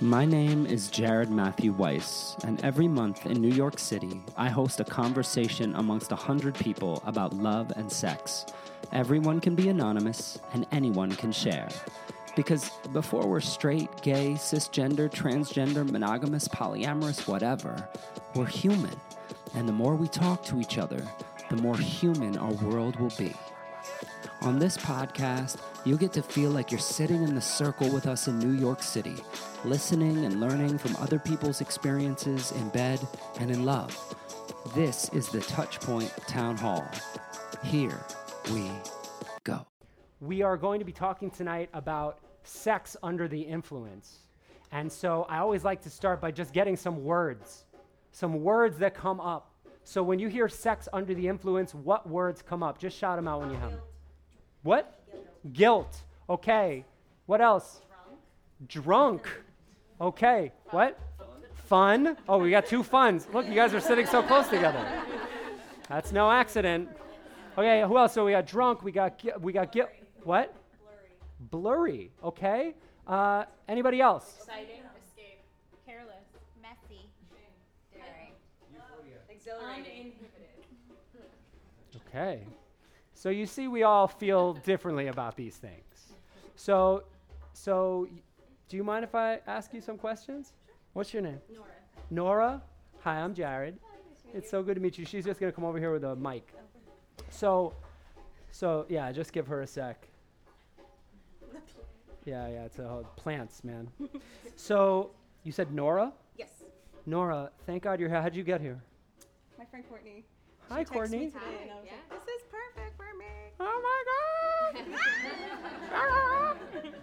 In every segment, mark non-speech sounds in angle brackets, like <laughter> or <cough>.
My name is Jared Matthew Weiss, and every month in New York City, I host a conversation amongst a hundred people about love and sex. Everyone can be anonymous, and anyone can share. Because before we're straight, gay, cisgender, transgender, monogamous, polyamorous, whatever, we're human. And the more we talk to each other, the more human our world will be. On this podcast, you'll get to feel like you're sitting in the circle with us in New York City, listening and learning from other people's experiences in bed and in love. This is the Touchpoint Town Hall. Here we go. We are going to be talking tonight about sex under the influence. And so I always like to start by just getting some words, some words that come up. So when you hear sex under the influence, what words come up? Just shout them out when you have them. What? Guilt. Okay. What else? Drunk. Okay. What? Fun. Oh, we got two funs. Look, you guys are sitting so close together. That's no accident. Okay, who else? So we got drunk. We got gui- we got guilt. What? Blurry. Okay. Uh, anybody else? Exciting, escape, careless, messy, daring, exhilarating, Okay. So you see, we all feel differently about these things. So, so do you mind if I ask you some questions? What's your name? Nora. Nora. Hi, I'm Jared. It's so good to meet you. She's just gonna come over here with a mic. So, so yeah, just give her a sec. Yeah, yeah, it's a whole plants, man. <laughs> so you said Nora. Yes, Nora, thank God you're here. How'd you get here? my friend Courtney. Hi, She texted me Courtney. today and Oh my God! <laughs>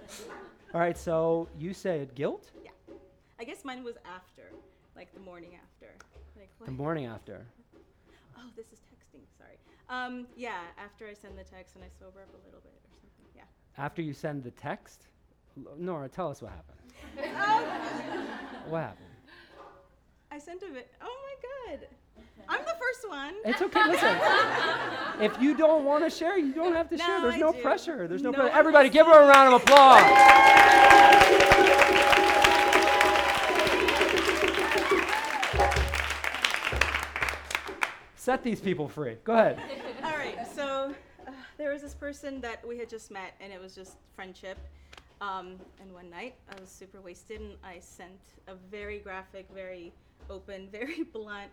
All right, so you said guilt Yeah. I guess mine was after, like the morning after. Like what? the morning after. oh, this is texting. Sorry. Um, yeah, after I send the text and I sober up a little bit or something. Yeah. After you send the text, L- Nora, tell us what happened. <laughs> Oh, What happened? I sent a bit. Oh my god. I'm the first one. It's okay. Listen, if you don't want to share, you don't have to share. There's I no do. pressure. There's no, No pressure. Everybody, give her a round of applause. Set these people free. Go ahead. All right, so uh, there was this person that we had just met, and it was just friendship. Um, and one night, I was super wasted, and I sent a very graphic, very open, <laughs> very blunt,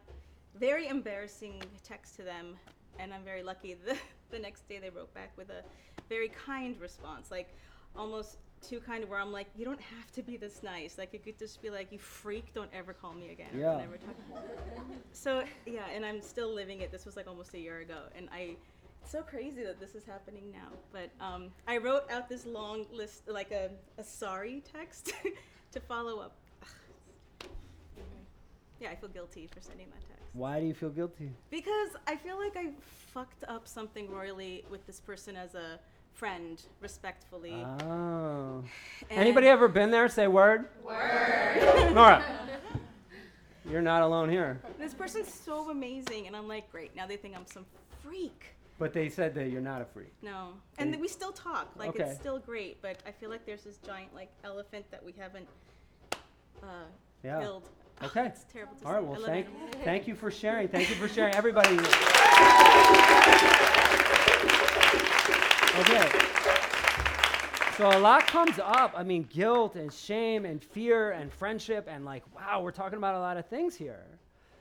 very embarrassing text to them. And I'm very lucky. <laughs> The, the next day, they wrote back with a very kind response, like almost too kind, where I'm like, you don't have to be this nice. Like, it could just be like, you freak, don't ever call me again. Yeah. Never talk so yeah, and I'm still living it. This was like almost a year ago, and I. It's so crazy that this is happening now. But um, I wrote out this long list, like a, a sorry text, <laughs> to follow up. Yeah, I feel guilty for sending that text Why do you feel guilty? because I feel like I fucked up something royally with this person as a friend, respectfully. Oh. <sighs> and- Anybody ever been there? Say word. Word. <laughs> Nora. <laughs> You're not alone here. This person's so amazing, and I'm like, great. Now they think I'm some freak. But they said that you're not a freak. No, and They- we still talk. Like Okay. it's still great, but I feel like there's this giant like elephant that we haven't uh, Yeah. killed. <laughs> Okay. It's terrible to All right. Well, thank <laughs> thank you for sharing. Thank you for sharing, everybody. Okay. So a lot comes up. I mean, guilt and shame and fear and friendship and like, wow, we're talking about a lot of things here.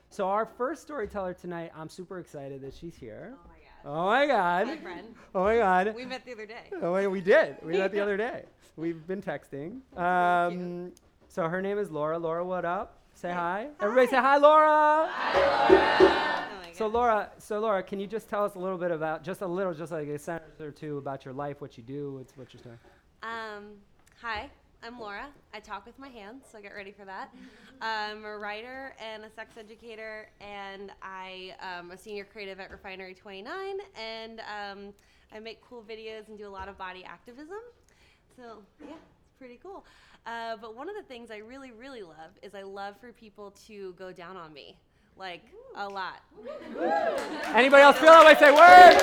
So our first storyteller tonight, I'm super excited that she's here. Oh my God. Hi, friend. Oh my God. We met the other day. Oh, wait, we did. We met the <laughs> other day. We've been texting. Um, so her name is Laura. Laura, what up? Say hi. Everybody say hi, Laura. Oh my So Laura, so Laura, can you just tell us a little bit about, just a little, just like a sentence or two about your life, what you do, what's what you're doing? Um, hi, I'm Laura. I talk with my hands, so get ready for that. I'm a writer and a sex educator, and I am a senior creative at Refinery 29, and um, I make cool videos and do a lot of body activism. So yeah, it's pretty cool. Uh, but one of the things I really, really love is I love for people to go down on me, like a lot. Anybody else feel that way? Say word.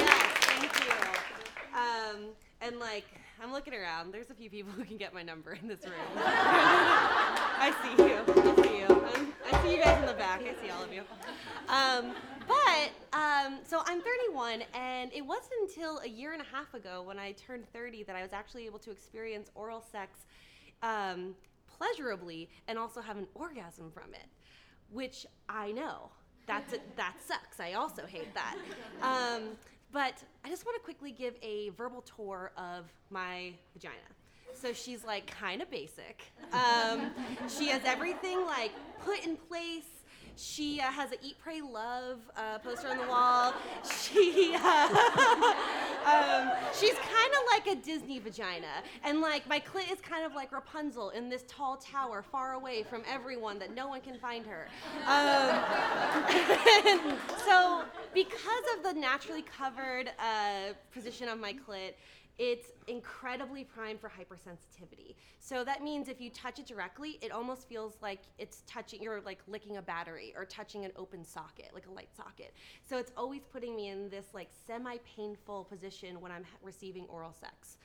Yes, thank you. Um, and and like I'm looking around. There's a few people who can get my number in this room. <laughs> I see you. I see you. I'm, see you guys in the back. I see all of you. Um, but um, so I'm 31, and it wasn't until a year and a half ago when I turned 30 that I was actually able to experience oral sex um, pleasurably and also have an orgasm from it, which I know that's a, that sucks. I also hate that. Um, but I just want to quickly give a verbal tour of my vagina. So she's like kind of basic. Um, she has everything like put in place she uh, has an Eat, Pray, Love uh, poster on the wall. She, uh, <laughs> um, she's kind of like a Disney vagina, and like my clit is kind of like Rapunzel in this tall tower, far away from everyone, that no one can find her. Um, <laughs> so, because of the naturally covered uh, position of my clit, it's incredibly primed for hypersensitivity. So that means if you touch it directly, it almost feels like it's touching, you're like licking a battery or touching an open socket, like a light socket. So it's always putting me in this like semi painful position when I'm receiving oral sex.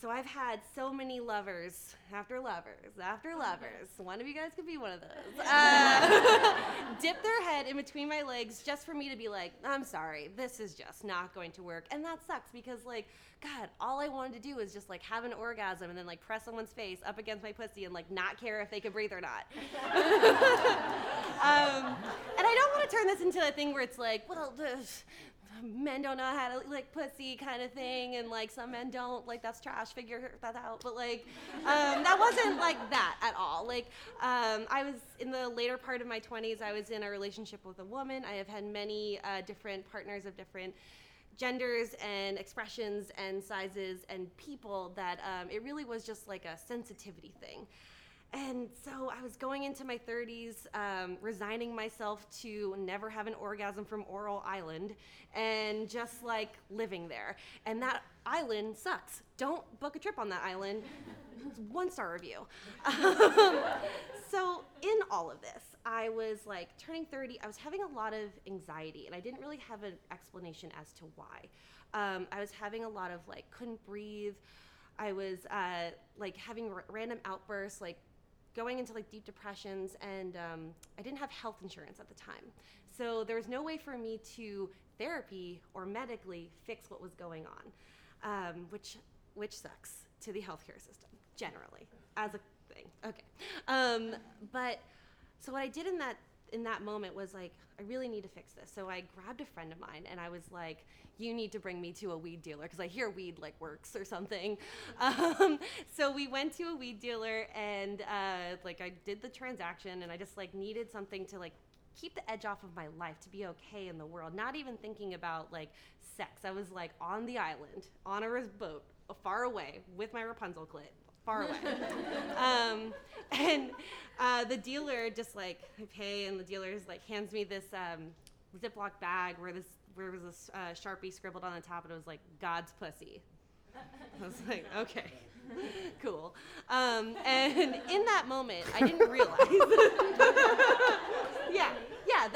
So I've had so many lovers after lovers after lovers. One of you guys could be one of those. <laughs> Uh, <laughs> dip their head in between my legs just for me to be like, I'm sorry, this is just not going to work. And that sucks because, like, God, all I wanted to do was just like have an orgasm and then like press someone's face up against my pussy and like not care if they could breathe or not. <laughs> um, and I don't want to turn this into a thing where it's like, well, men don't know how to like pussy kind of thing and like some men don't like that's trash figure that out. But like um, that wasn't like that at all. Like um, i was in the later part of my 20s i was in a relationship with a woman. I have had many uh, different partners of different genders and expressions and sizes and people that um, it really was just like a sensitivity thing and so I was going into my 30s, um, resigning myself to never have an orgasm from Oral Island and just like living there. And that island sucks. Don't book a trip on that island. It's <laughs> one star review. Um, so, in all of this, I was like turning 30, I was having a lot of anxiety, and I didn't really have an explanation as to why. Um, I was having a lot of like, couldn't breathe. I was uh, like having r- random outbursts, like going into like deep depressions, and um, I didn't have health insurance at the time. So there was no way for me to therapy or medically fix what was going on, um, which which sucks to the healthcare system generally as a thing. Okay, um, but so what I did in that in that moment was like I really need to fix this. So I grabbed a friend of mine and I was like, "You need to bring me to a weed dealer because I hear weed like works or something." <laughs> Um, so we went to a weed dealer and uh, like I did the transaction and I just like needed something to like keep the edge off of my life to be okay in the world. Not even thinking about like sex. I was like on the island on a boat far away with my Rapunzel clit far away. um, and uh, the dealer just like I pay, and the dealer is like hands me this um, Ziploc bag where this where was this uh, sharpie scribbled on the top, and it was like God's pussy. I was like, okay, <laughs> cool. Um, and in that moment, I didn't realize. <laughs>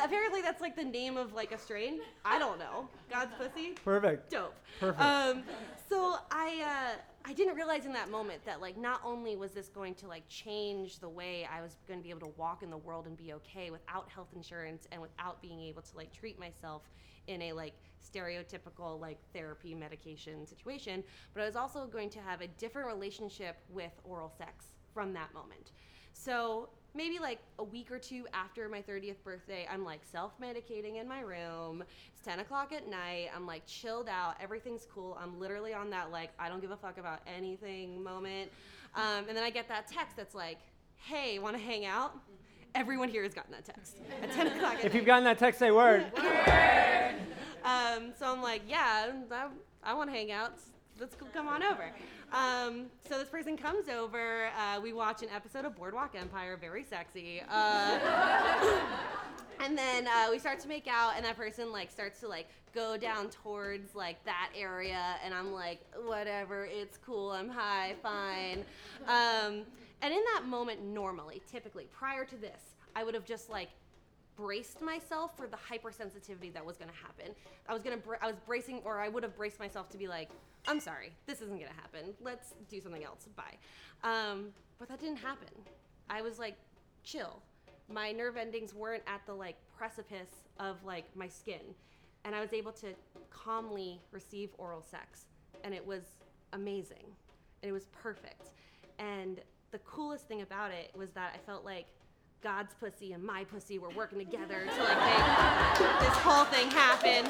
Apparently, that's like the name of like a strain. I don't know. God's pussy. Perfect. Dope. Perfect. Um, so I. Uh, I didn't realize in that moment that like not only was this going to like change the way I was going to be able to walk in the world and be okay without health insurance and without being able to like treat myself in a like stereotypical like therapy medication situation, but I was also going to have a different relationship with oral sex from that moment. So maybe like a week or two after my 30th birthday, I'm like self medicating in my room. It's 10 o'clock at night. I'm like chilled out. Everything's cool. I'm literally on that, like, I don't give a fuck about anything moment. Um, and then I get that text that's like, hey, want to hang out? Everyone here has gotten that text at 10 <laughs> o'clock at If night. you've gotten that text, say <laughs> word. Um, so I'm like, yeah, I, I want to hang out. Let's come on over. Um, so this person comes over. Uh, we watch an episode of Boardwalk Empire, very sexy. Uh, <coughs> and then uh, we start to make out, and that person like starts to like go down towards like that area, and I'm like, whatever, it's cool. I'm high, fine. Um, and in that moment, normally, typically, prior to this, I would have just like braced myself for the hypersensitivity that was going to happen. I was going to bra- I was bracing or I would have braced myself to be like, I'm sorry, this isn't to happen. Let's do something else. Bye. Um, but that didn't happen. I was like, chill. My nerve endings weren't at the like precipice of like my skin. And I was able to calmly receive oral sex. And it was amazing. And it was perfect. And the coolest thing about it was that I felt like God's pussy and my pussy were working together to like make this whole thing happen.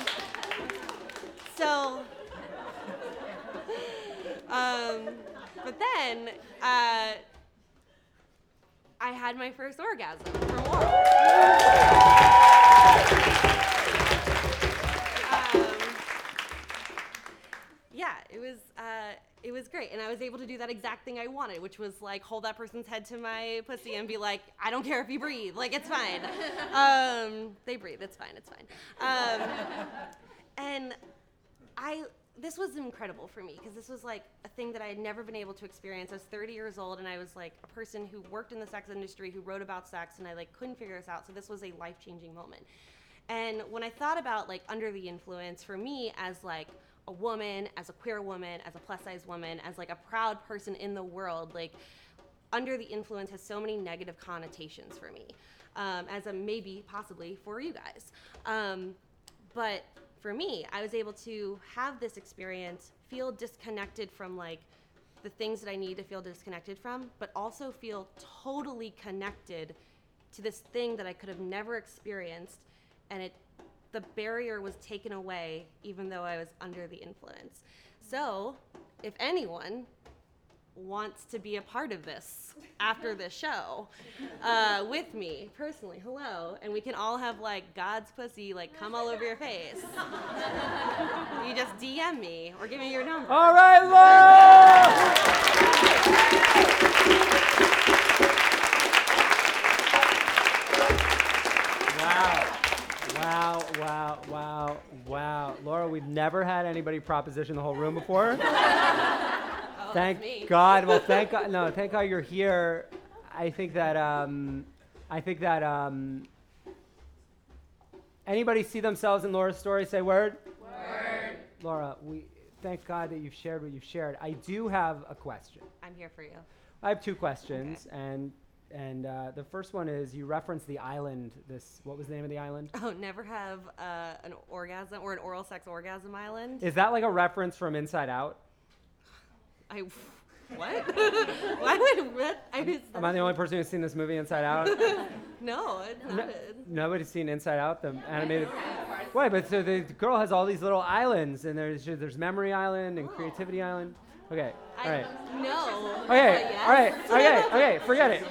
So, <laughs> um, but then uh, I had my first orgasm from oral. Um, yeah, it was uh, it was great, and I was able to do that exact thing I wanted, which was like hold that person's head to my pussy and be like, I don't care if you breathe, like it's fine. um, they breathe, it's fine, it's fine. Um, and I this was incredible for me because this was like a thing that I had never been able to experience. I was 30 years old and I was like a person who worked in the sex industry who wrote about sex and I like couldn't figure this out. So this was a life-changing moment. And when I thought about like under the influence for me as like a woman, as a queer woman, as a plus size woman, as like a proud person in the world, like under the influence has so many negative connotations for me, um, as a maybe possibly for you guys. Um, but for me, I was able to have this experience, feel disconnected from like the things that I need to feel disconnected from, but also feel totally connected to this thing that I could have never experienced, and it the barrier was taken away even though I was under the influence. So, if anyone wants to be a part of this after this show uh, with me personally, hello, and we can all have like God's pussy like come all over your face. you just DM me or give me your number. All right, Laura! Wow. Wow, wow, wow, wow. Laura, we've never had anybody proposition the whole room before. Oh, thank. <laughs> God. Well, thank <laughs> God. No, thank God you're here. I think that, um, I think that, um, anybody see themselves in Laura's story? Say word. Word. Laura, we thank God that you've shared what you've shared. I do have a question. I'm here for you. I have two questions, and and uh, the first one is you referenced the island. This what was the name of the island? <laughs> Oh, never have uh, an orgasm or an oral sex orgasm island. Is that like a reference from Inside Out? I what? <laughs> Why would what? I was, Am I the only person who's seen this movie Inside Out? <laughs> no, it's No- Nobody's seen Inside Out, the animated. Wait, but so the girl has all these little islands, and there's there's Memory Island and Creativity oh. Island. Okay, all I, right. No. Okay, but yes. all right, okay, okay, forget it.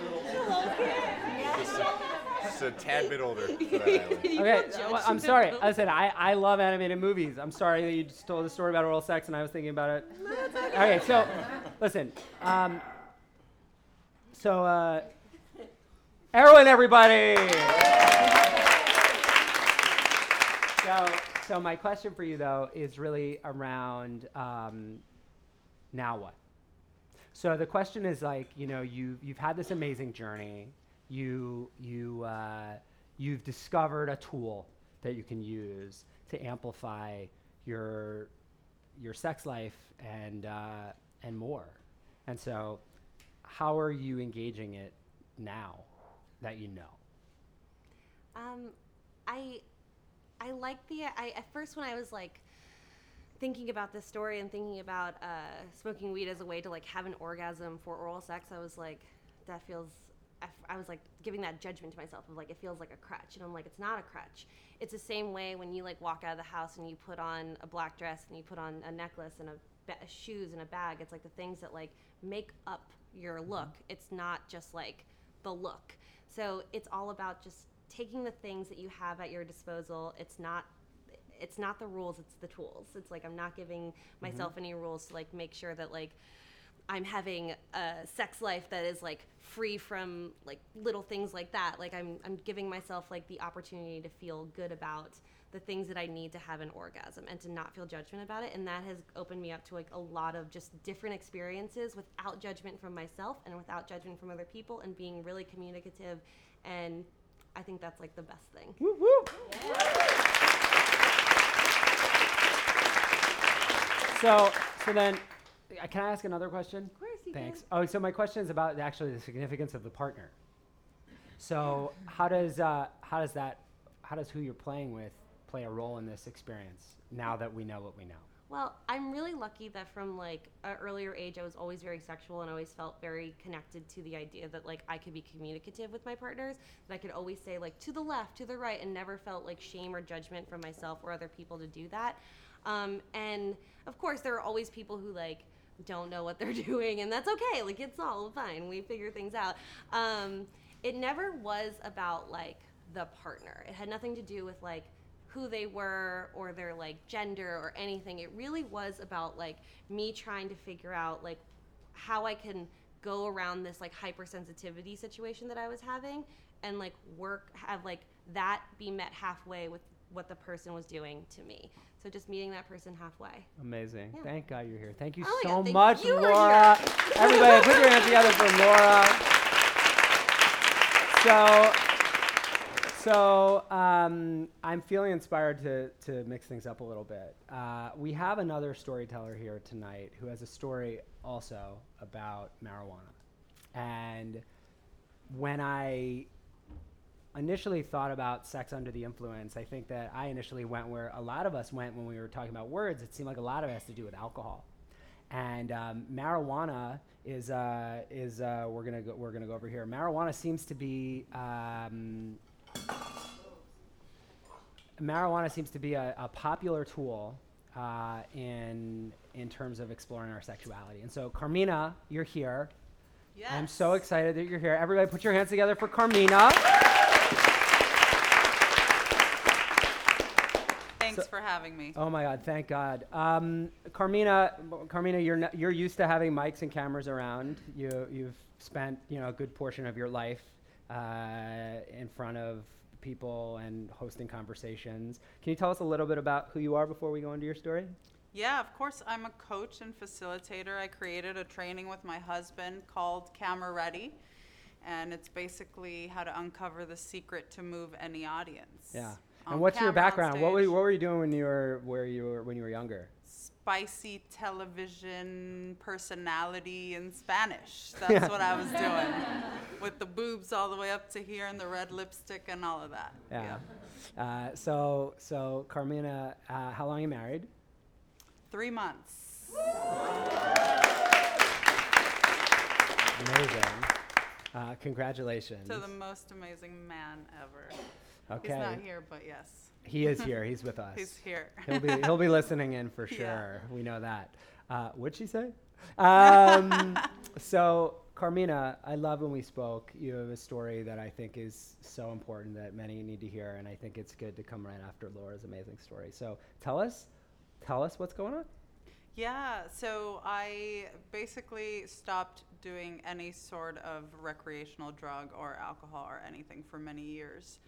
Just a tad bit older. For that <laughs> island. You Okay, well, I'm sorry. I said I, I love animated movies. I'm sorry that you just told the story about oral sex and I was thinking about it. <laughs> Okay, so listen. Um, so, uh, Erwin, everybody. So, so my question for you though is really around um, now what? So the question is like, you know, you you've had this amazing journey. You you uh, you've discovered a tool that you can use to amplify your your sex life and uh, and more. And so, how are you engaging it now that you know? Um, I, I like the. I at first when I was like thinking about this story and thinking about uh, smoking weed as a way to like have an orgasm for oral sex, I was like, that feels. I, f- I was like giving that judgment to myself of like it feels like a crutch, and I'm like, it's not a crutch. It's the same way when you like walk out of the house and you put on a black dress and you put on a necklace and a ba- shoes and a bag. It's like the things that like make up your mm-hmm. look. It's not just like the look. So it's all about just taking the things that you have at your disposal. It's not it's not the rules, it's the tools. It's like I'm not giving mm-hmm. myself any rules to like make sure that like I'm having a sex life that is like free from like little things like that. Like I'm I'm giving myself like the opportunity to feel good about the things that I need to have an orgasm and to not feel judgment about it. And that has opened me up to like a lot of just different experiences without judgment from myself and without judgment from other people and being really communicative and I think that's like the best thing. Woo woo. So, so then, can I ask another question? Of course you Thanks. Oh, so my question is about actually the significance of the partner. So, how does uh, how does that how does who you're playing with play a role in this experience? Now that we know what we know. Well, I'm really lucky that from like an earlier age, I was always very sexual and always felt very connected to the idea that like I could be communicative with my partners. That I could always say like to the left, to the right, and never felt like shame or judgment from myself or other people to do that. Um, and of course, there are always people who like don't know what they're <laughs> doing, and that's okay. Like it's all fine. We figure things out. Um, it never was about like the partner. It had nothing to do with like who they were or their like gender or anything. It really was about like me trying to figure out like how I can go around this like hypersensitivity situation that I was having and like work have like that be met halfway with what the person was doing to me. So just meeting that person halfway. Amazing. Yeah. Thank God you're here. Thank you Oh, so thank much, you Laura. Everybody, put your hands together for Laura. So, so um, I'm feeling inspired to, to mix things up a little bit. Uh, we have another storyteller here tonight who has a story also about marijuana. And when I initially thought about sex under the influence, I think that I initially went where a lot of us went when we were talking about words. It seemed like a lot of it has to do with alcohol, and um, marijuana is uh, is uh, we're gonna go, we're gonna go over here. Marijuana seems to be. Um, marijuana seems to be a, a popular tool uh, in in terms of exploring our sexuality. And so, Carmina, you're here. Yes. I'm so excited that you're here. Everybody, put your hands together for Carmina. Thanks So- for having me. Oh my God! Thank God. Um, Carmina, Carmina, you're you're used to having mics and cameras around. You you've spent you know a good portion of your life uh, in front of people and hosting conversations. Can you tell us a little bit about who you are before we go into your story? Yeah, of course. I'm a coach and facilitator. I created a training with my husband called Camera Ready, and it's basically how to uncover the secret to move any audience. Yeah. And what's your background? What were, stage. what were you doing when you were where you were when you were younger? Spicy television personality in Spanish. <laughs> That's what I was doing, with the boobs all the way up to here and the red lipstick and all of that. Yeah. Uh, so so Carmina, uh, how long are you married? Three months. Amazing. Uh, congratulations. To the most amazing man ever. Okay. He's not here, but yes, He is here. He's with <laughs> us. he's here. he'll be he'll be listening in for <laughs> Yeah. sure. We know that. Uh, what'd she say? Um, <laughs> so Carmina, I love when we spoke. You have a story that I think is so important that many need to hear, and I think it's good to come right after Laura's amazing story. So tell us, tell us what's going on. Yeah, so I basically stopped doing any sort of recreational drug or alcohol or anything for many years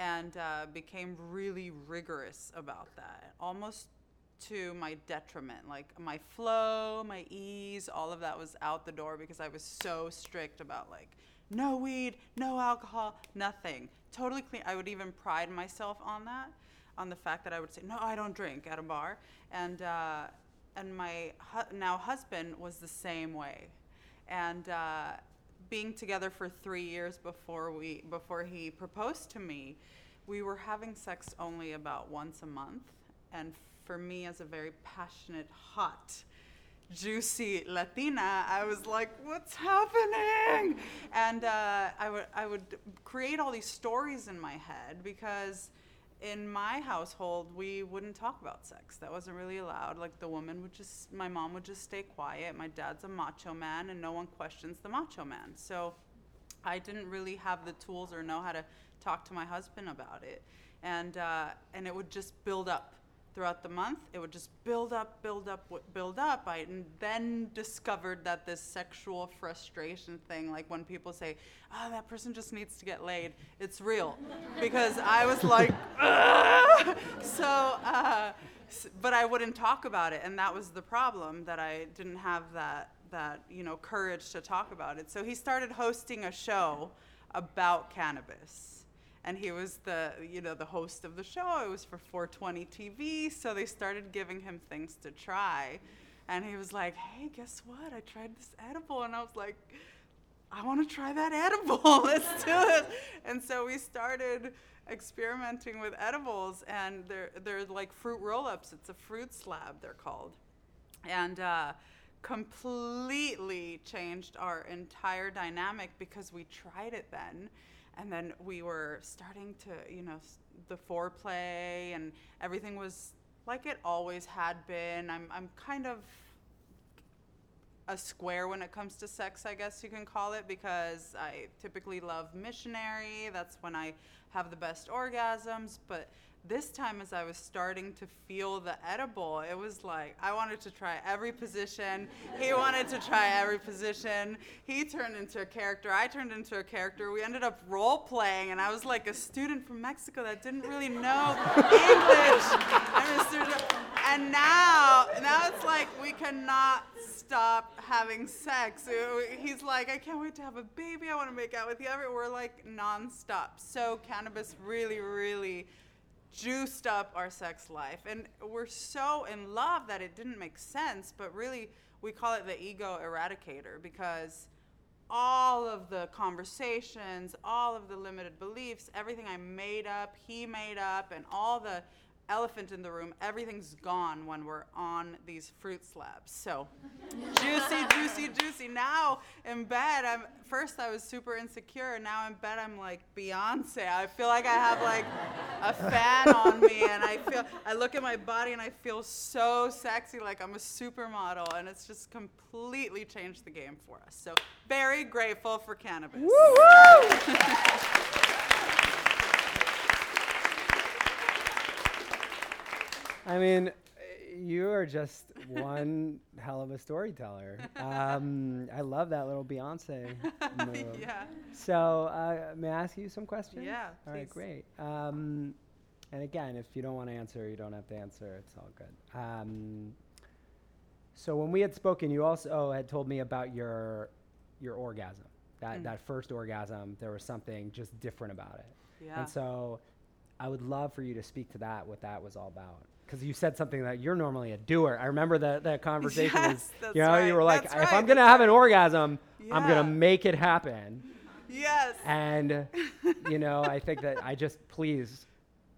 and uh, became really rigorous about that, almost to my detriment. Like my flow, my ease, all of that was out the door because I was so strict about like no weed, no alcohol, nothing. Totally clean. I would even pride myself on that, on the fact that I would say, no, I don't drink at a bar. And, uh, and my hu- now husband was the same way. And uh, being together for three years before, we, before he proposed to me, we were having sex only about once a month. And for me, as a very passionate, hot, juicy Latina, I was like, "What's happening?" And uh, I would I would create all these stories in my head because in my household we wouldn't talk about sex. That wasn't really allowed. Like the woman would just, my mom would just stay quiet. My dad's a macho man, and no one questions the macho man. So I didn't really have the tools or know how to talk to my husband about it, and uh, and it would just build up throughout the month. It would just build up, build up, build up. I then discovered that this sexual frustration thing, like when people say, "Oh, that person just needs to get laid," it's real, because I was like, "Ugh!" so. Uh, but I wouldn't talk about it, and that was the problem that I didn't have that that you know courage to talk about it. So he started hosting a show about cannabis, and he was the you know the host of the show. It was for 420 TV, so they started giving him things to try, and he was like, "Hey, guess what? I tried this edible," and I was like. I want to try that edible. <laughs> Let's do it. And so we started experimenting with edibles, and they're they're like fruit roll-ups. It's a fruit slab. They're called, and uh, completely changed our entire dynamic because we tried it then, and then we were starting to you know the foreplay and everything was like it always had been. I'm I'm kind of a square when it comes to sex, I guess you can call it, because I typically love missionary. That's when I have the best orgasms. But this time, as I was starting to feel the edible, it was like I wanted to try every position. He wanted to try every position. He turned into a character. I turned into a character. We ended up role playing, and I was like a student from Mexico that didn't really know English. And now, now it's like we cannot stop having sex. Uh, He's like, I can't wait to have a baby. I want to make out with you. We're like nonstop. So cannabis really, really juiced up our sex life. And we're so in love that it didn't make sense, but really we call it the ego eradicator because all of the conversations, all of the limited beliefs, everything I made up, he made up, and all the elephant in the room, everything's gone when we're on these fruit slabs. So juicy, juicy, juicy. Now in bed, I'm first I was super insecure, and now in bed I'm like Beyonce. I feel like I have like a fan on me, and I feel I look at my body and I feel so sexy, like I'm a supermodel, and it's just completely changed the game for us. So very grateful for cannabis. <laughs> I mean, you are just one <laughs> hell of a storyteller. Um, I love that little Beyonce <laughs> move. yeah. So, uh, may I ask you some questions? Yeah, All right, please. great. Um, and again, if you don't want to answer, you don't have to answer. It's all good. Um, so when we had spoken, you also had told me about your your orgasm. That Mm. that first orgasm, there was something just different about it. Yeah. And so, I would love for you to speak to that. What that was all about. Because you said something that you're normally a doer. I remember that that conversation. Yes, that's you know, you were like, that's if right, I'm gonna have an right." orgasm, I'm gonna make it happen. Yes. And <laughs> you know, I think that I just please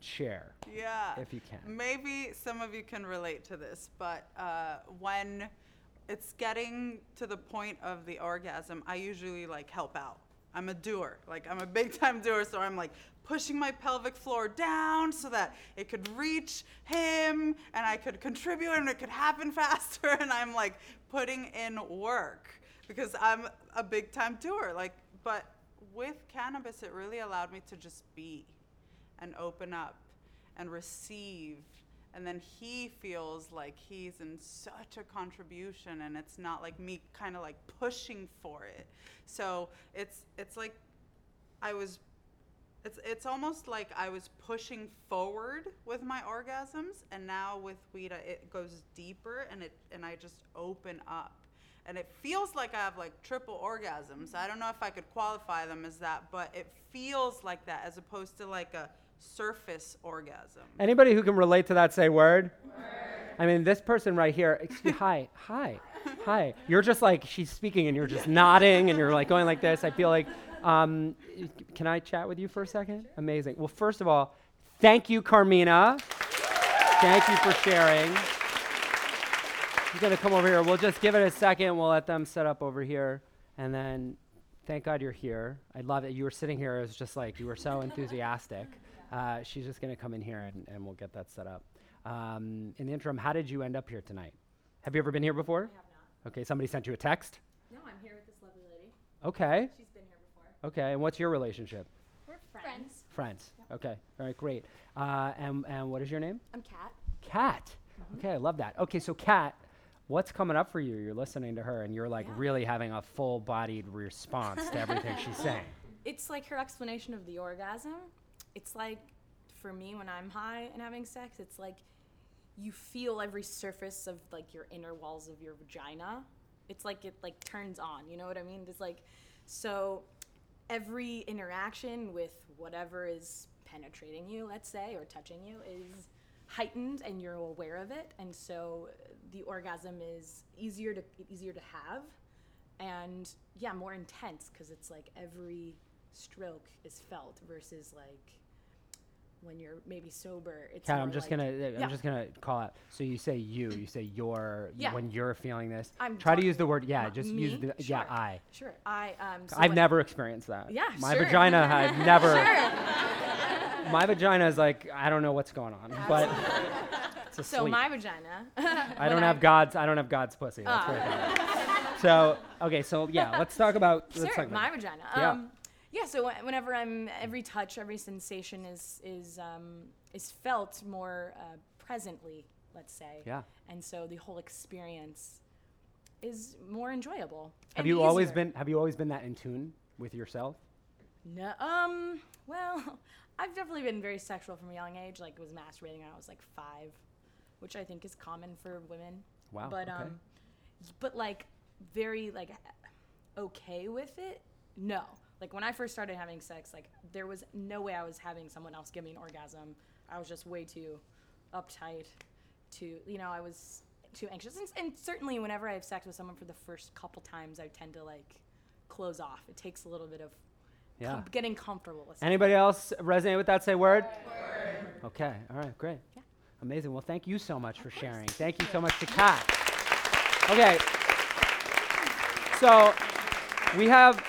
share Yeah. if you can. Maybe some of you can relate to this, but uh, when it's getting to the point of the orgasm, I usually like help out. I'm a doer. Like I'm a big time doer, so I'm like pushing my pelvic floor down so that it could reach him and I could contribute and it could happen <laughs> faster and I'm like putting in work because I'm a big time doer. Like but with cannabis it really allowed me to just be and open up and receive and then he feels like he's in such a contribution and it's not like me kind of like pushing for it. So it's it's like i was it's it's almost like i was pushing forward with my orgasms and now with weed it goes deeper and it and i just open up. And it feels like i have like triple orgasms. I don't know if i could qualify them as that but it feels like that as opposed to like a surface orgasm Anybody who can relate to that, say word. I mean, this person right here. Excuse, <laughs> hi, hi, hi. You're just like she's speaking, and you're just nodding, and you're like going like this. I feel like. Um, can I chat with you for a second? Amazing. Well, first of all, thank you, Carmina. Thank you for sharing. I'm gonna come over here. We'll just give it a second. We'll let them set up over here, and then thank God you're here. I love it. You were sitting here. It was just like you were so enthusiastic. Uh, she's just gonna come in here, and, and we'll get that set up. Um, in the interim, how did you end up here tonight? Have you ever been here before? I have not. Okay, somebody sent you a text. No, I'm here with this lovely lady. Okay. She's been here before. Okay, and what's your relationship? We're friends. Friends. Okay. All right. Great. Uh, and and what is your name? I'm Kat. Kat. Mm-hmm. Okay, I love that. Okay, so Kat, what's coming up for you? You're listening to her, and you're like Yeah. really having a full-bodied response to everything she's <laughs> saying. It's like her explanation of the orgasm. It's like, for me, when I'm high and having sex, it's like you feel every surface of like your inner walls of your vagina. It's like it like turns on. You know what I mean? It's like, so every interaction with whatever is penetrating you, let's say, or touching you is heightened and you're aware of it. And so the orgasm is easier to easier to have and yeah, more intense because it's like every stroke is felt versus like when you're maybe sober. It's Kat, I'm just like- gonna I'm yeah. just gonna call out. So you say you, you say your Yeah. when you're feeling this. I'm Try to use the word yeah. Just me? use the yeah I. Sure. I um. so I've never experienced that. Yeah, My sure. vagina had <laughs> never. sure. <laughs> My vagina is like I don't know what's going on, but it's. So my vagina. <laughs> I don't have God's. I don't have God's pussy. That's I thought. So okay, so yeah, let's talk about. let's Sure, talk about my it. vagina. Um, yeah. Yeah, so whenever I'm, every touch, every sensation is is um, is felt more uh, presently. Let's say. Yeah. And so the whole experience is more enjoyable. Have you always been? Have you always been that in tune with yourself? No. Um. Well, <laughs> I've definitely been very sexual from a young age. Like was masturbating when I was like five, which I think is common for women. Wow, But okay. um, but like very like okay with it. No. Like when I first started having sex, like there was no way I was having someone else give me an orgasm. I was just way too uptight. Too, you know, I was too anxious. And, and certainly, whenever I have sex with someone for the first couple times, I tend to like close off. It takes a little bit of Yeah. com- getting comfortable with. Anybody else resonate with that? Say word. Okay. All right. Great. Yeah. Amazing. Well, thank you so much for sharing. Thank you so much to Kat. Okay. So we have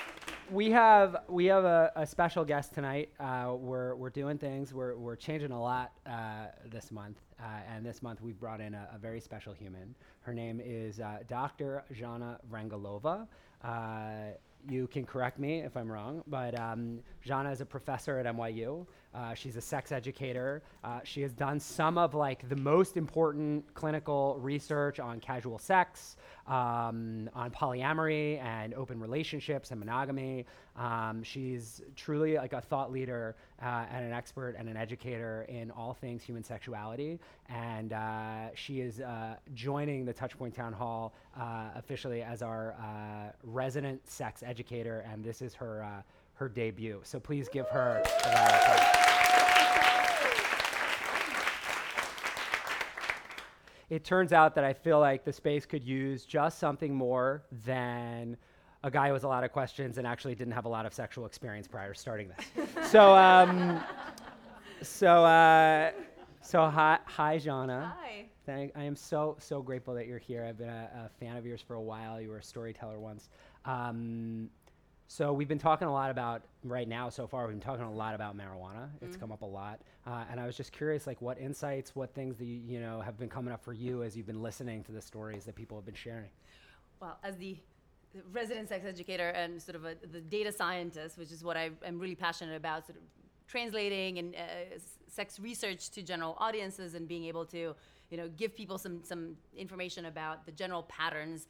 we have we have a, a special guest tonight. Uh, we're we're doing things. We're we're changing a lot uh, this month, uh, and this month we've brought in a, a very special human. Her name is uh, Dr. Zhana Vrangalova. Uh, you can correct me if I'm wrong, but um, Zhana is a professor at NYU. Uh, she's a sex educator. Uh, she has done some of like the most important clinical research on casual sex, um, on polyamory and open relationships and monogamy. Um, she's truly like a thought leader uh, and an expert and an educator in all things human sexuality. And uh, she is uh, joining the Touchpoint Town Hall uh, officially as our resident sex educator, and this is her her debut. So please give her a round of applause. It turns out that I feel like the space could use just something more than a guy with a lot of questions and actually didn't have a lot of sexual experience prior to starting this. <laughs> so, um, so, uh, so hi, hi, Zhana. Hi. Thank, I am so so grateful that you're here. I've been a, a fan of yours for a while. You were a storyteller once. Um, so we've been talking a lot about right now so far. We've been talking a lot about marijuana. It's Mhm. come up a lot, uh, and I was just curious, like, what insights, what things that you, you know have been coming up for you as you've been listening to the stories that people have been sharing. Well, as the resident sex educator and sort of a, the data scientist, which is what I, am really passionate about, sort of translating and uh, sex research to general audiences and being able to, you know, give people some some information about the general patterns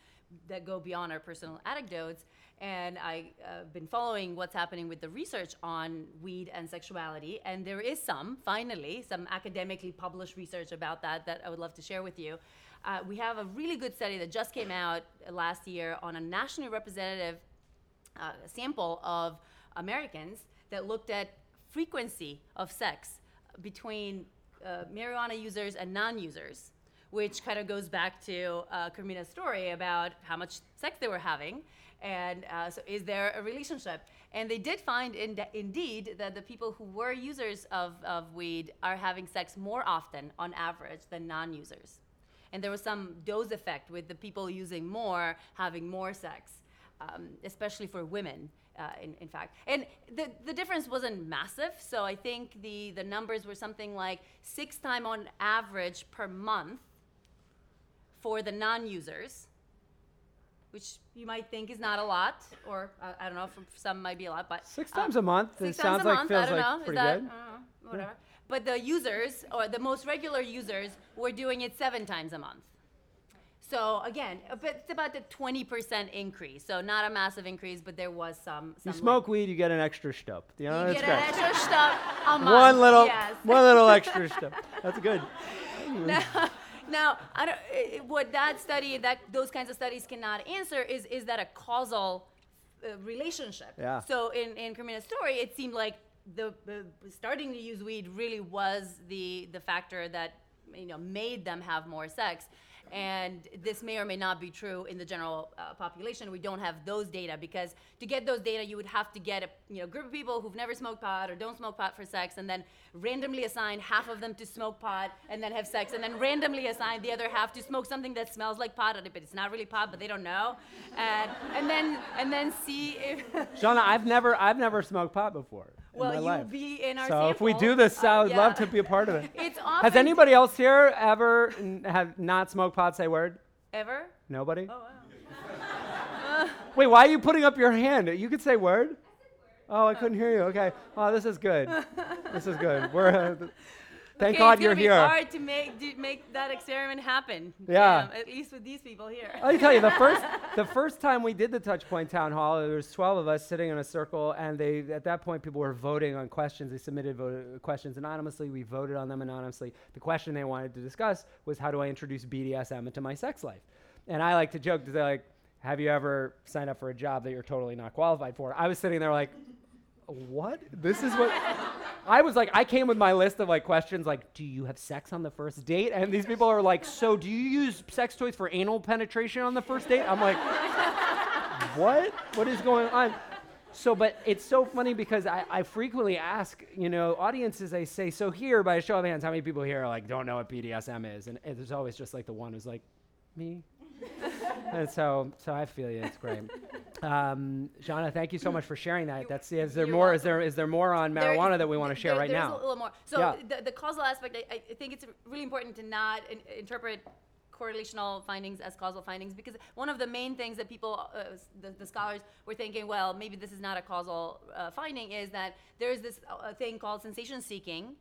that go beyond our personal anecdotes. And I've uh, been following what's happening with the research on weed and sexuality, and there is some, finally, some academically published research about that that I would love to share with you. Uh, we have a really good study that just came out last year on a nationally representative uh, sample of Americans that looked at frequency of sex between uh, marijuana users and non-users, which kind of goes back to uh, Carmina's story about how much sex they were having, and uh, so is there a relationship? And they did find, in indeed, that the people who were users of, of weed are having sex more often, on average, than non-users. And there was some dose effect with the people using more having more sex, um, especially for women, uh, in, in fact. And the, the difference wasn't massive. So I think the, the numbers were something like six time on average per month for the non users, which you might think is not a lot, or uh, I don't know, for some might be a lot, but Six uh, times a month. Six it times sounds a like month, feels I don't like know. Is that, good. I don't know, whatever. But the users, or the most regular users, were doing it seven times a month. So again, it's about a 20% increase. So not a massive increase, but there was some. You some smoke weed, you get an extra stup. You know, You get great. an extra stuff a <laughs> month. One little, yes. one little extra stup. That's good. <laughs> now, <laughs> now I don't, what that study, that those kinds of studies cannot answer is is that a causal uh, relationship. Yeah. So in in Carmina's story, it seemed like the, the starting to use weed really was the the factor that you know made them have more sex. And this may or may not be true in the general uh, population. We don't have those data because to get those data, you would have to get a you know group of people who've never smoked pot or don't smoke pot for sex, and then randomly assign half of them to smoke pot and then have sex, and then randomly assign the other half to smoke something that smells like pot, but it's not really pot, but they don't know, and and then and then see if Zhana, I've never I've never smoked pot before. In well my you'll life. be in our so if we do this, Uh, I would yeah. love to be a part of it. <laughs> It's awesome. Has anybody else here ever n- have not smoked pot? Say word. ever? Nobody. Oh wow. <laughs> Wait, why are you putting up your hand? You could say word. Oh, I couldn't hear you. Okay. Oh, this is good. this is good. We're. Uh, thank Okay, God you're gonna here. Be hard to make do, make that experiment happen. Yeah. Damn, at least with these people here. Let me tell you, the first <laughs> the first time we did the Touchpoint Town Hall, there was 12 of us sitting in a circle, and they at that point people were voting on questions. They submitted vote, questions anonymously. We voted on them anonymously. The question they wanted to discuss was how do I introduce BDSM into my sex life? And I like to joke, they're like, have you ever signed up for a job that you're totally not qualified for? I was sitting there like, what? This is what I was like. I came with my list of like questions, like, do you have sex on the first date? And these people are like, so do you use sex toys for anal penetration on the first date? I'm like, what? What is going on? So, but it's so funny because I, I frequently ask, you know, audiences, I say, so here, by a show of hands, how many people here are like don't know what BDSM is? And it- there's always just like the one who's like, me. <laughs> and so, so I feel you. It's great. Um, Zhana, thank you so much for sharing that. That's is there more? Is there is there more on is- marijuana that we want to share there- right there's now? a little more. So Yeah. the, the causal aspect, I, I think it's really important to not in, interpret correlational findings as causal findings because one of the main things that people, uh, the, the scholars were thinking, well, maybe this is not a causal uh, finding, is that there's this uh, thing called sensation seeking,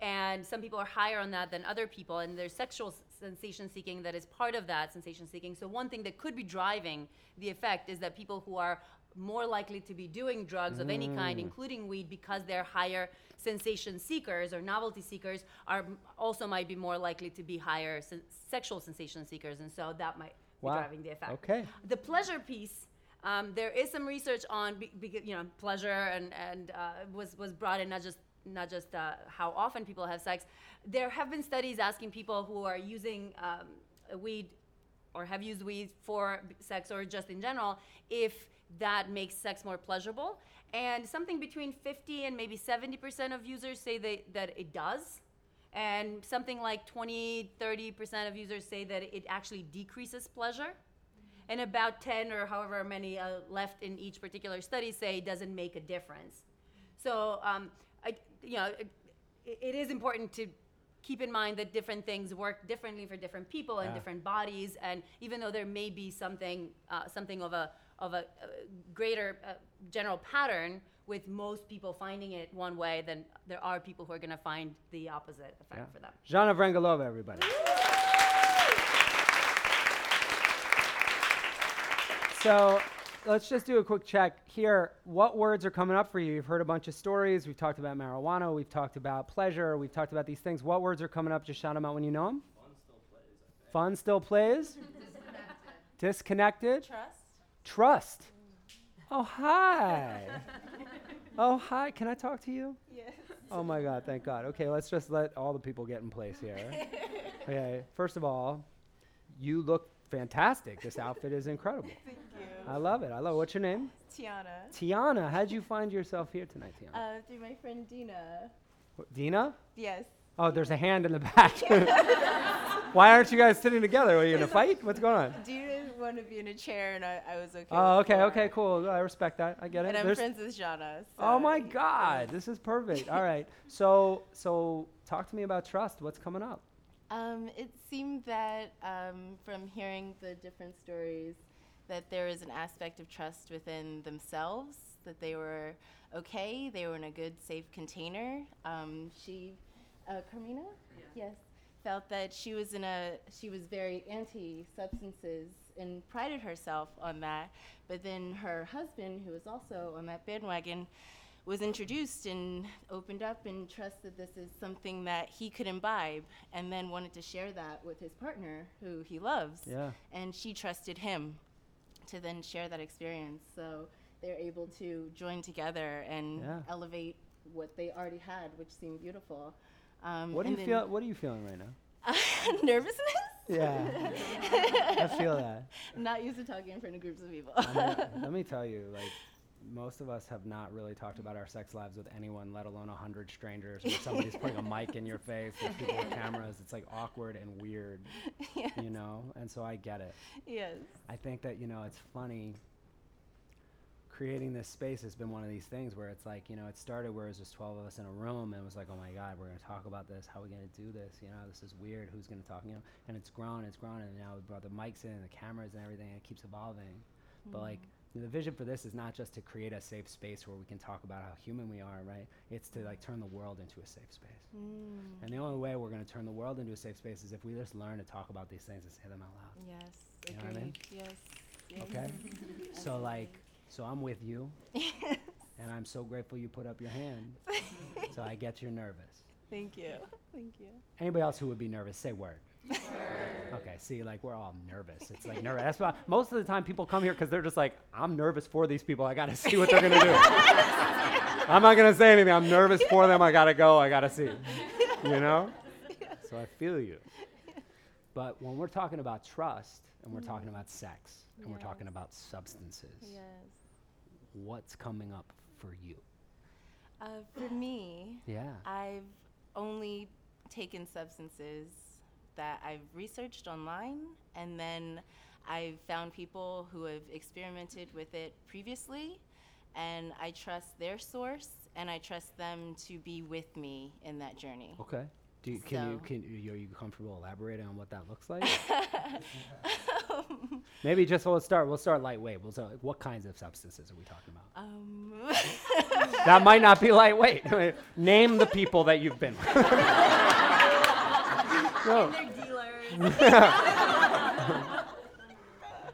and some people are higher on that than other people, and there's sexual sensation seeking that is part of that sensation seeking. So one thing that could be driving the effect is that people who are more likely to be doing drugs of any kind, Mm. including weed, because they're higher sensation seekers or novelty seekers, are also might be more likely to be higher sen- sexual sensation seekers, and so that might Wow. be driving the effect. Okay. The pleasure piece, um, there is some research on be, be, you know pleasure and and uh, was was brought in not just not just uh, how often people have sex. There have been studies asking people who are using um, weed or have used weed for sex or just in general if that makes sex more pleasurable. And something between 50 and maybe 70% of users say they, that it does. And something like 20, 30% of users say that it actually decreases pleasure. And about 10 or however many uh, left in each particular study say it doesn't make a difference. So, um, you know, it, it is important to keep in mind that different things work differently for different people and Yeah. different bodies. And even though there may be something, uh, something of a of a, uh greater uh, general pattern with most people finding it one way, then there are people who are going to find the opposite effect Yeah. for them. Zhana Vrangalova, everybody. So let's just do a quick check here. What words are coming up for you? You've heard a bunch of stories. We've talked about marijuana. We've talked about pleasure. We've talked about these things. What words are coming up? Just shout them out when you know them. Fun still plays. Disconnected. Trust. Trust. Mm. Oh, hi. <laughs> oh, hi. Can I talk to you? Yes. Oh my God, thank God. Okay, let's just let all the people get in place here. <laughs> okay, first of all, you look fantastic. This outfit is incredible. <laughs> Thank you. I love it. I love it. What's your name? Tiana. Tiana. How'd you find yourself here tonight, Tiana? Uh, through my friend Dina. Wh- Dina? Yes. Oh, there's a hand in the back. <laughs> <laughs> Why aren't you guys sitting together? Are you in a fight? What's going on? Dina wanted to be in a chair, and I, I was okay. Oh, okay, okay, cool. I respect that. I get it. And I'm There's- friends with Zhana. Oh my God, this is perfect. All right, so so talk to me about trust. What's coming up? Um, it seemed that um, from hearing the different stories, that there is an aspect of trust within themselves, that they were okay, they were in a good, safe container. Um, she, uh, Carmina, yes, felt that she was in a, she was very anti-substances and prided herself on that. But then her husband, who was also on that bandwagon, was introduced and opened up and trusted this is something that he could imbibe and then wanted to share that with his partner who he loves Yeah. and she trusted him to then share that experience so they're able to join together and Yeah. elevate what they already had, which seemed beautiful. Um, What do you feel? What are you feeling right now? <laughs> nervousness. Yeah, <laughs> I feel that. Not used to talking in front of groups of people. I mean, <laughs> let me tell you, like, most of us have not really talked about our sex lives with anyone, let alone a hundred strangers. When <laughs> somebody's putting a mic in your face, with people with <laughs> cameras, it's like awkward and weird, <laughs> yes. you know. And so I get it. yes. I think that you know it's funny. Creating this space has been one of these things where it's like you know it started where it was just twelve of us in a room and it was like oh my god we're gonna talk about this how are we gonna do this you know this is weird who's gonna talk you know and it's grown it's grown and now we brought the mics in and the cameras and everything and it keeps evolving but like mm. The vision for this is not just to create a safe space where we can talk about how human we are right it's to like turn the world into a safe space Mm. and the only way we're going to turn the world into a safe space is if we just learn to talk about these things and say them out loud Yes. You know what I mean? Yes. yes. Okay. <laughs> So like, so I'm with you, and I'm so grateful you put up your hand. <laughs> so I get you're nervous. Thank you. Thank you. Anybody else who would be nervous, say word. Okay. See, like we're all nervous. It's like nervous. That's why most of the time people come here because they're just like, I'm nervous for these people. I got to see what they're gonna do. <laughs> I'm not gonna say anything. I'm nervous for them. I gotta go. I gotta see. You know. So I feel you. But when we're talking about trust and we're talking about sex and we're talking about substances, Yes. what's coming up for you? Uh, for me, Yeah. I've only taken substances that I've researched online, and then I've found people who have experimented with it previously, and I trust their source, and I trust them to be with me in that journey. Okay. Do you, can you can are you comfortable elaborating on what that looks like? <laughs> <laughs> Maybe just we'll start we'll start lightweight. We'll start what kinds of substances are we talking about? Um, that might not be lightweight. <laughs> Name the people that you've been with. No. they're. <laughs>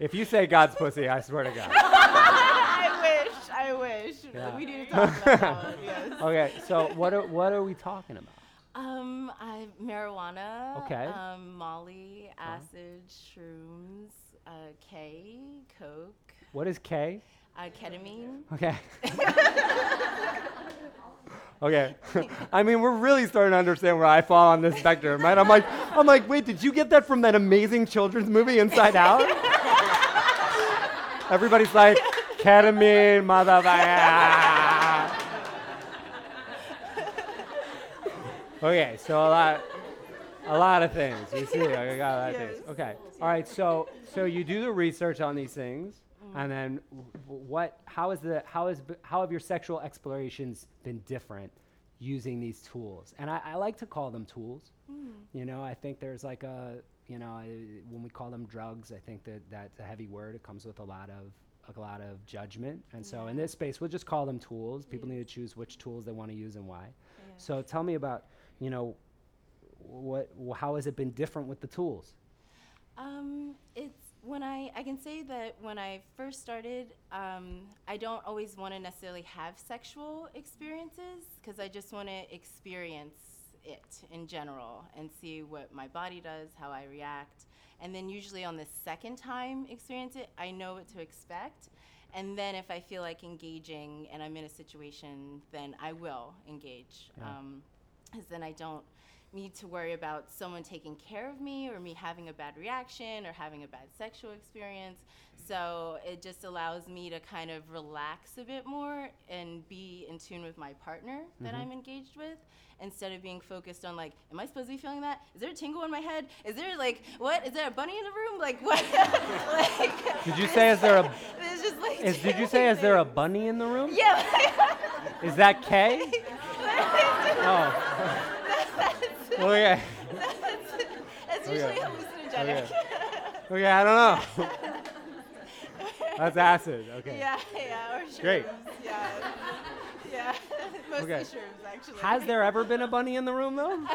If you say God's pussy, I swear to God. <laughs> I wish. I wish. Yeah. We need to talk about that one. <laughs> Yes. Okay, so what are what are we talking about? Um, I marijuana. Okay. Um, Molly, acid, shrooms, uh, K, coke, What is K? Uh, ketamine. Okay. okay. I mean, we're really starting to understand where I fall on this spectrum, right? I'm like, I'm like, wait, did you get that from that amazing children's movie Inside Out? Everybody's like, ketamine, motherfucker. okay, so a lot, a lot of things. You see, I got a lot of things. Okay. All right. So, so you do the research on these things, and then what? How is the how is how have your sexual explorations been different using these tools? And I, I like to call them tools. You know, I think there's like a you know I- when we call them drugs, I think that that's a heavy word. It comes with a lot of a lot of judgment, and so in this space, we'll just call them tools. People need to choose which tools they want to use and why. So tell me about you know what wh- how has it been different with the tools? Um, it's when I I can say that when I first started, um, I don't always want to necessarily have sexual experiences because I just want to experience it in general and see what my body does, how I react, and then usually on the second time experience it, I know what to expect. And then if I feel like engaging and I'm in a situation, then I will engage. Yeah. Um, because then I don't need to worry about someone taking care of me or me having a bad reaction or having a bad sexual experience. So it just allows me to kind of relax a bit more and be in tune with my partner that I'm mm-hmm. engaged with instead of being focused on like, am I supposed to be feeling that? Is there a tingle in my head? Is there like what? Is there a bunny in the room? Like what? <laughs> like, Did you <laughs> say is there a <laughs> it's just like is did you say is there a bunny in the room? Yeah. Is that K? oh. Okay. <laughs> It's Okay. usually hallucinogenic. Okay. Okay, I don't know. <laughs> That's acid. Okay. Yeah, yeah, or shrooms. Great. Yeah, yeah, <laughs> mostly Okay. shrooms actually. Has there ever been a bunny in the room though? no,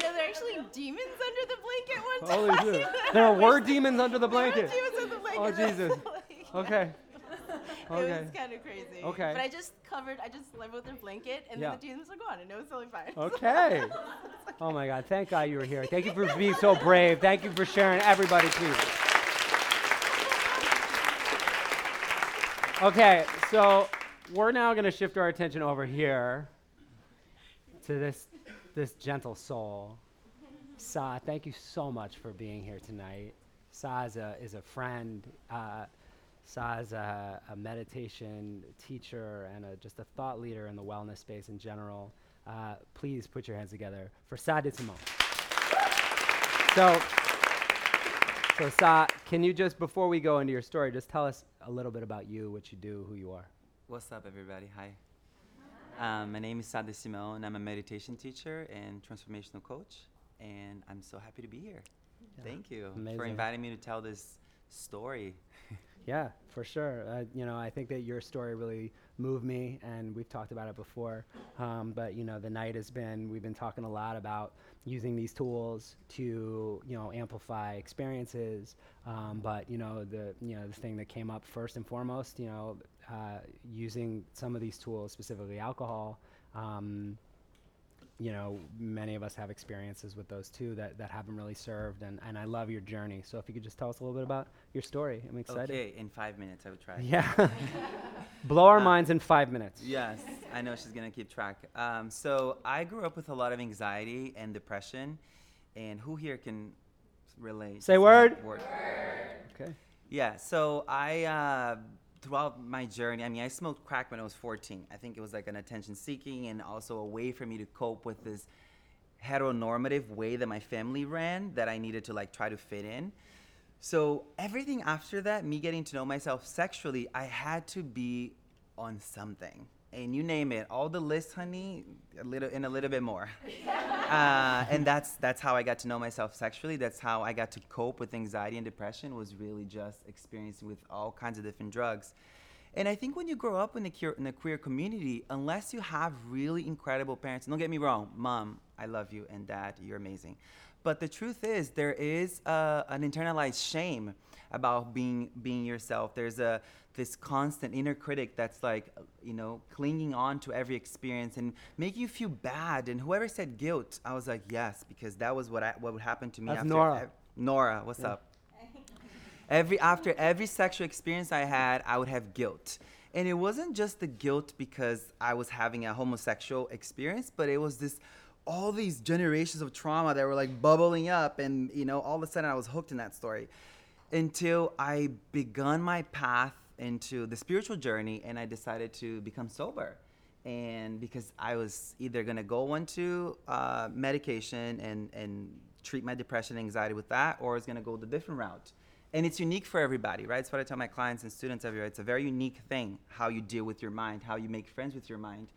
there are actually demons under the blanket one Holy time. shit. There were demons under the There were blanket. demons under the blanket. Oh Jesus. Like, Okay. <laughs> It Okay. was kind of crazy. Okay. But I just covered, I just leveled their blanket, and Yeah. then the demons were gone, and it was totally fine. <laughs> Okay. <laughs> Oh my God. Thank God you were here. Thank you for being so brave. Thank you for sharing. Everybody, please. Okay, so we're now going to shift our attention over here to this this gentle soul. Sa, thank you so much for being here tonight. Sa is a, is a friend. Uh, Sa is a, a meditation teacher and a, just a thought leader in the wellness space in general. Uh, please put your hands together for Sade Simone. So, so Sa, can you just before we go into your story, just tell us a little bit about you, what you do, who you are. What's up, everybody? Hi. Um, my name is Sade Simone. And I'm a meditation teacher and transformational coach, and I'm so happy to be here. Yeah. Thank you for inviting me to tell this story. <laughs> Yeah, for sure. Uh, you know, I think that your story really moved me, and we've talked about it before. Um, but you know, the night has been we've been talking a lot about using these tools to you know amplify experiences. Um, but you know, the you know the thing that came up first and foremost, you know, uh, using some of these tools, specifically alcohol. Um, you know, many of us have experiences with those too that, that haven't really served, and, and I love your journey. So if you could just tell us a little bit about your story, I'm excited. Okay, in five minutes, I would try. Yeah. <laughs> Blow our Uh, minds in five minutes. Yes, I know she's gonna keep track. Um, so I grew up with a lot of anxiety and depression, and who here can relate? Say to word. Word. Okay. Yeah. So I, uh, throughout my journey, I mean, I smoked crack when I was 14. I think it was like an attention seeking and also a way for me to cope with this heteronormative way that my family ran that I needed to like try to fit in. So everything after that, me getting to know myself sexually, I had to be on something. And you name it, all the lists, honey, a little and a little bit more. uh, and that's that's how I got to know myself sexually. That's how I got to cope with anxiety and depression. Was really just experiencing with all kinds of different drugs. And I think when you grow up in the queer, in the queer community, unless you have really incredible parents, don't get me wrong, mom, I love you, and dad, you're amazing. But the truth is, there is uh, an internalized shame about being being yourself. There's a this constant inner critic that's like, you know, clinging on to every experience and making you feel bad. And whoever said guilt, I was like, yes, because that was what I, what would happen to me. That's after Nora. ev- Nora, what's Yeah. up? every after every sexual experience I had, I would have guilt. And it wasn't just the guilt because I was having a homosexual experience, but it was this all these generations of trauma that were like bubbling up and you know all of a sudden I was hooked in that story until I begun my path into the spiritual journey and I decided to become sober. And because I was either going to go into uh, medication and, and treat my depression and anxiety with that, or I was going to go the different route. And it's unique for everybody, right? It's what I tell my clients and students everywhere. It's a very unique thing how you deal with your mind, how you make friends with your mind.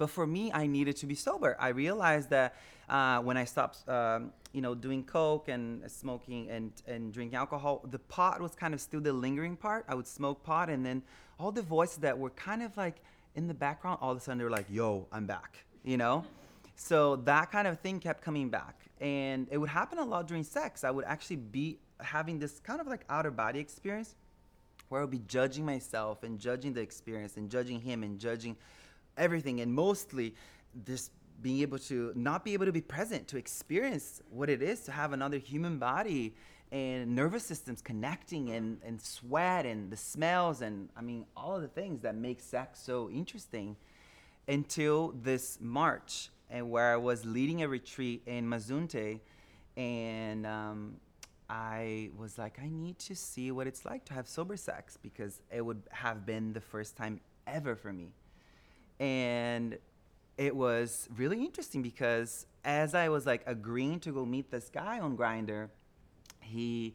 But for me, I needed to be sober. I realized that uh, when I stopped, um, you know, doing coke and smoking and, and drinking alcohol, the pot was kind of still the lingering part. I would smoke pot, and then all the voices that were kind of like in the background, all of a sudden they were like, "Yo, I'm back," you know. So that kind of thing kept coming back, and it would happen a lot during sex. I would actually be having this kind of like outer body experience where I would be judging myself and judging the experience and judging him and judging everything and mostly this being able to not be able to be present to experience what it is to have another human body and nervous systems connecting and, and sweat and the smells and i mean all of the things that make sex so interesting until this march and where i was leading a retreat in mazunte and um, I was like, I need to see what it's like to have sober sex because it would have been the first time ever for me. And it was really interesting because as I was like agreeing to go meet this guy on Grindr, he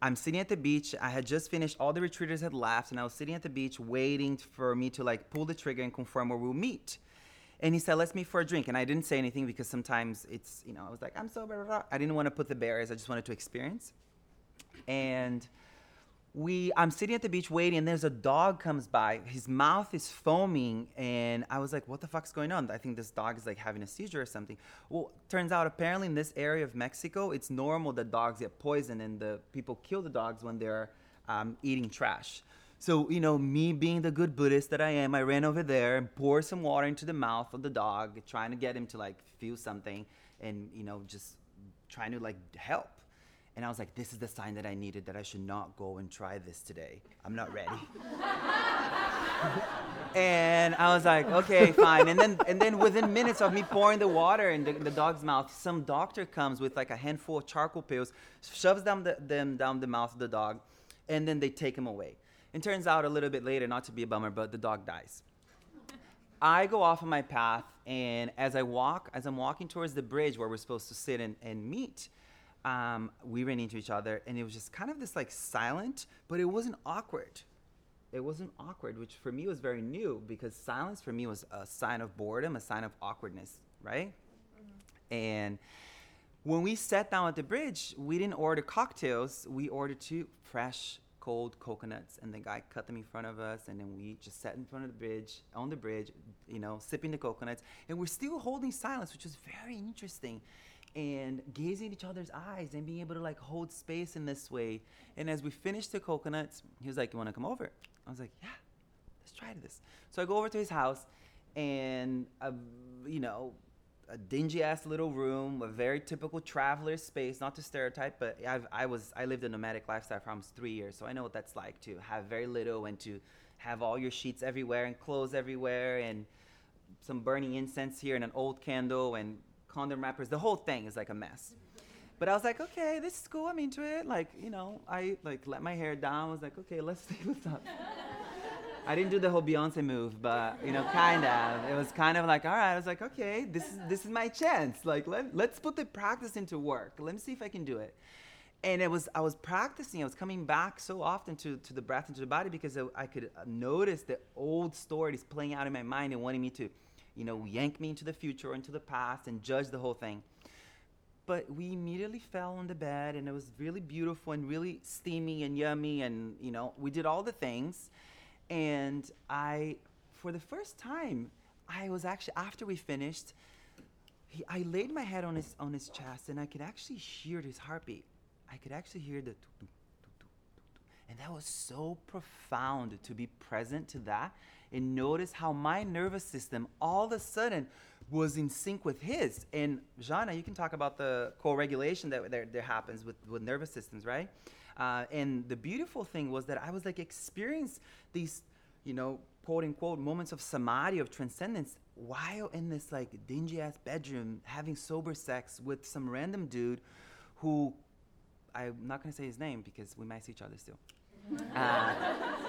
I'm sitting at the beach. I had just finished all the retreaters had left and I was sitting at the beach waiting for me to like pull the trigger and confirm where we'll meet. And he said, let's meet for a drink. And I didn't say anything because sometimes it's, you know, I was like, I'm sober. I didn't want to put the barriers. I just wanted to experience. And we, I'm sitting at the beach waiting, and there's a dog comes by. His mouth is foaming, and I was like, "What the fuck's going on?" I think this dog is like having a seizure or something. Well, turns out apparently in this area of Mexico, it's normal that dogs get poisoned, and the people kill the dogs when they're um, eating trash. So you know, me being the good Buddhist that I am, I ran over there and poured some water into the mouth of the dog, trying to get him to like feel something, and you know, just trying to like help And I was like, this is the sign that I needed that I should not go and try this today. I'm not ready. <laughs> and I was like, okay, fine. And then, and then within minutes of me pouring the water in the, the dog's mouth, some doctor comes with like a handful of charcoal pills, shoves them, the, them down the mouth of the dog, and then they take him away. And turns out a little bit later, not to be a bummer, but the dog dies. I go off on my path, and as I walk, as I'm walking towards the bridge where we're supposed to sit and, and meet, um, we ran into each other, and it was just kind of this like silent, but it wasn't awkward it wasn't awkward, which for me was very new because silence for me was a sign of boredom, a sign of awkwardness, right? Mm-hmm. And when we sat down at the bridge, we didn't order cocktails. We ordered two fresh, cold coconuts, and the guy cut them in front of us, and then we just sat in front of the bridge, on the bridge, you know, sipping the coconuts, and we're still holding silence, which was very interesting and gazing at each other's eyes and being able to like hold space in this way. And as we finished the coconuts, he was like, "You want to come over?" I was like, "Yeah, let's try this." So I go over to his house, and a, you know, a dingy ass little room, a very typical traveler space. Not to stereotype, but I've, I was I lived a nomadic lifestyle for almost three years, so I know what that's like to have very little and to have all your sheets everywhere and clothes everywhere and some burning incense here and an old candle and condom wrappers. The whole thing is like a mess. But I was like, okay, this is cool. I'm into it. Like, you know, I like let my hair down. I was like, okay, let's see what's up. I didn't do the whole Beyonce move, but you know, kind of. It was kind of like, all right. I was like, okay, this is this is my chance. Like, let let's put the practice into work. Let me see if I can do it. And it was I was practicing. I was coming back so often to to the breath and to the body because I, I could notice the old stories playing out in my mind and wanting me to you know, yank me into the future into the past and judge the whole thing. But we immediately fell on the bed and it was really beautiful and really steamy and yummy and, you know, we did all the things. And I, for the first time, I was actually, after we finished, he, I laid my head on his, on his chest and I could actually hear his heartbeat. I could actually hear the and that was so profound to be present to that and notice how my nervous system all of a sudden was in sync with his. And Zhana, you can talk about the co-regulation that there, there happens with, with nervous systems, right? Uh, and the beautiful thing was that I was like experience these, you know, quote unquote moments of samadhi of transcendence while in this like dingy ass bedroom having sober sex with some random dude who I'm not gonna say his name because we might see each other still. Uh,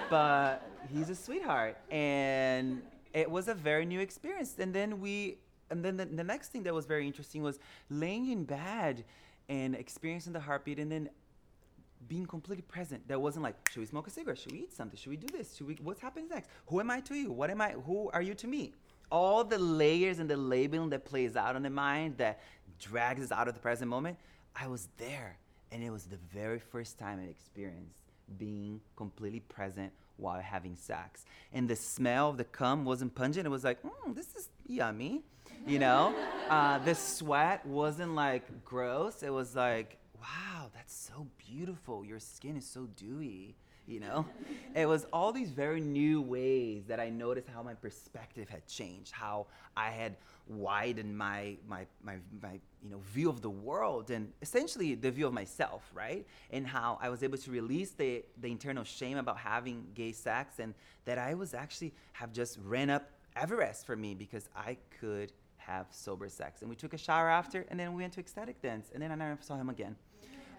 but he's a sweetheart, and it was a very new experience. And then we, and then the, the next thing that was very interesting was laying in bed and experiencing the heartbeat, and then being completely present. That wasn't like, should we smoke a cigarette? Should we eat something? Should we do this? Should we? What's happening next? Who am I to you? What am I? Who are you to me? All the layers and the labeling that plays out in the mind that drags us out of the present moment. I was there, and it was the very first time I experienced being completely present while having sex. And the smell of the cum wasn't pungent. It was like, mm, this is yummy, you know? <laughs> uh, the sweat wasn't like gross. It was like, wow, that's so beautiful. Your skin is so dewy you know it was all these very new ways that i noticed how my perspective had changed how i had widened my my my, my you know view of the world and essentially the view of myself right? And how i was able to release the the internal shame about having gay sex and that i was actually have just ran up everest for me because i could have sober sex. And we took a shower after and then we went to ecstatic dance and then i never saw him again.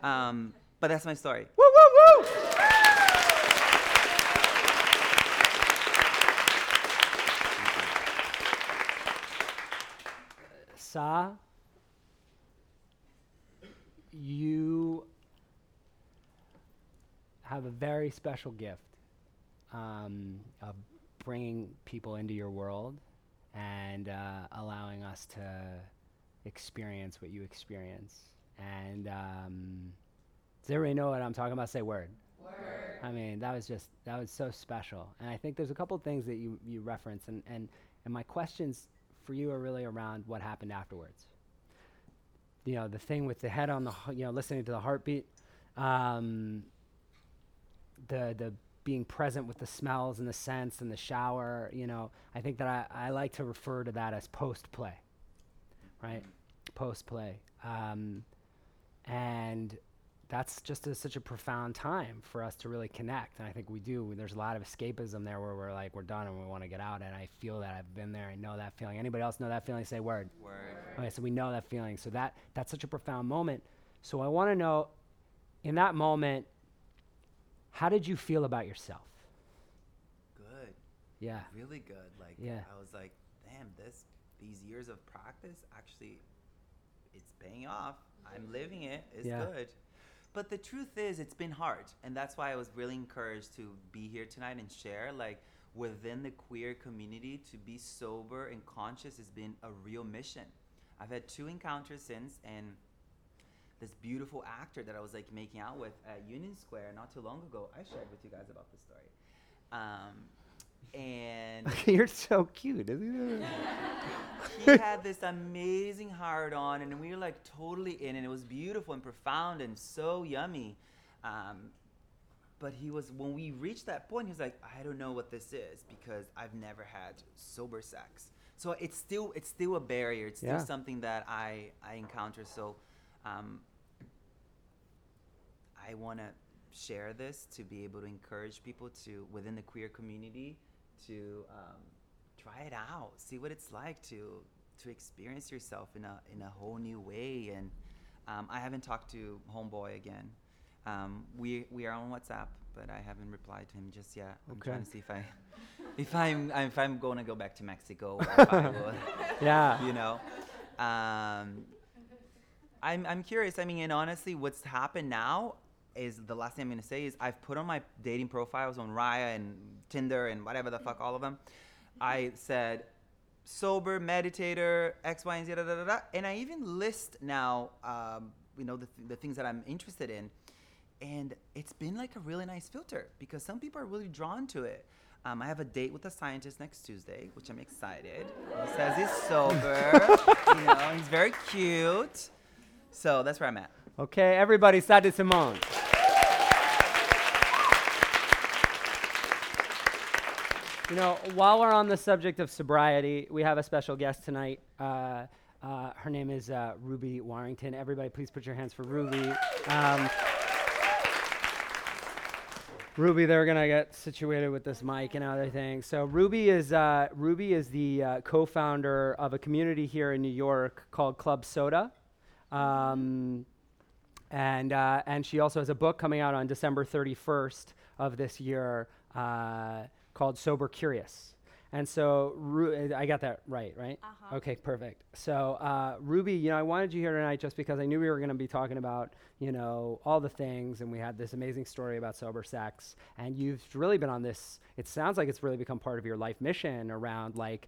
Um, but that's my story. Woo woo woo Sa, you have a very special gift um, of bringing people into your world and uh, allowing us to experience what you experience. And um, does everybody know what I'm talking about? Say word. Word. I mean, that was just that was so special. And I think there's a couple things that you you reference, and and and my questions for you are really around what happened afterwards. You know, the thing with the head on the, you know, listening to the heartbeat, um, the the being present with the smells and the scents and the shower. You know, I think that I, I like to refer to that as post play, right? Post play, um, and that's just a, such a profound time for us to really connect. And I think we do. There's a lot of escapism there where we're like, we're done and we want to get out. And I feel that I've been there. I know that feeling. Anybody else know that feeling? Say word. Word. Okay, so we know that feeling. So that that's such a profound moment. So I want to know, in that moment, how did you feel about yourself? Good. Yeah. Really good. Like Yeah. I was like, damn, this these years of practice actually it's paying off. I'm living it. It's Yeah. good. But the truth is it's been hard. And that's why I was really encouraged to be here tonight and share like within the queer community to be sober and conscious has been a real mission. I've had two encounters since and this beautiful actor that I was like making out with at Union Square not too long ago. I shared with you guys about this story. Um, and <laughs> You're so cute. isn't it? he had this amazing heart on, and we were like totally in, and it was beautiful and profound and so yummy. Um, but he was when we reached that point, he was like, "I don't know what this is because I've never had sober sex." So it's still it's still a barrier. It's still Yeah. something that I I encounter. So um, I want to share this to be able to encourage people to within the queer community to um, try it out, see what it's like to to experience yourself in a in a whole new way. And um, I haven't talked to Homeboy again. Um, we we are on WhatsApp, but I haven't replied to him just yet. I'm trying to see if I if I'm if I'm going to go back to Mexico. Or <laughs> will, Yeah. you know. Um, I'm, I'm curious. I mean, and honestly, what's happened now is the last thing I'm gonna say is I've put on my dating profiles on Raya and Tinder and whatever the fuck, all of them. I said sober, meditator, X, Y, and Z, da, da, da, and I even list now, um, you know, the, th- the things that I'm interested in, and it's been like a really nice filter because some people are really drawn to it. Um, I have a date with a scientist next Tuesday, which I'm excited. He says he's sober. <laughs> you know, he's very cute. So that's where I'm at. Okay, everybody, Sade Simone. You know, while we're on the subject of sobriety, we have a special guest tonight. Uh, uh, her name is uh, Ruby Warrington. Everybody, please put your hands for Ruby. Um, Ruby, they're gonna get situated with this mic and other things. So Ruby is uh, Ruby is the uh, co-founder of a community here in New York called Club Soda, um, and uh, and she also has a book coming out on December 31st of this year uh, called Sober Curious. And so Ru- I got that right, right? Uh-huh. Okay, perfect. So uh, Ruby, you know, I wanted you here tonight just because I knew we were going to be talking about, you know, all the things, and we had this amazing story about sober sex, and you've really been on this. It sounds like it's really become part of your life mission around like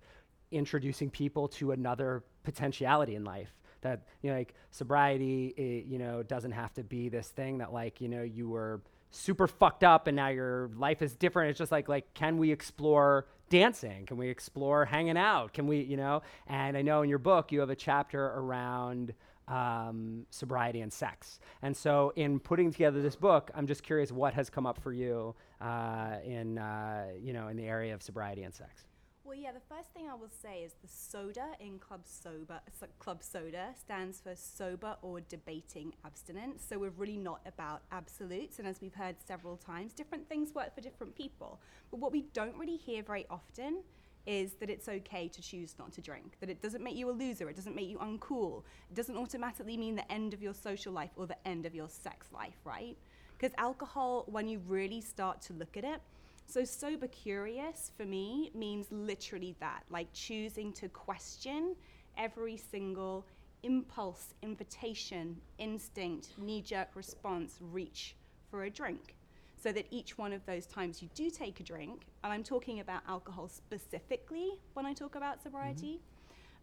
introducing people to another potentiality in life. That you know, like sobriety, i you know, doesn't have to be this thing that like you know you were super fucked up and now your life is different. It's just like like can we explore dancing? Can we explore hanging out? Can we you know? And I know in your book you have a chapter around um, sobriety and sex. And so in putting together this book, I'm just curious what has come up for you uh, in uh, you know in the area of sobriety and sex. Well, yeah, the first thing I will say is the soda in Club Sober, so Club Soda stands for sober or debating abstinence. So we're really not about absolutes. And as we've heard several times, different things work for different people. But what we don't really hear very often is that it's okay to choose not to drink, that it doesn't make you a loser, it doesn't make you uncool, it doesn't automatically mean the end of your social life or the end of your sex life, right? Because alcohol, when you really start to look at it, so, sober curious for me means literally that, like choosing to question every single impulse, invitation, instinct, knee jerk response, reach for a drink. So that each one of those times you do take a drink, and I'm talking about alcohol specifically when I talk about sobriety,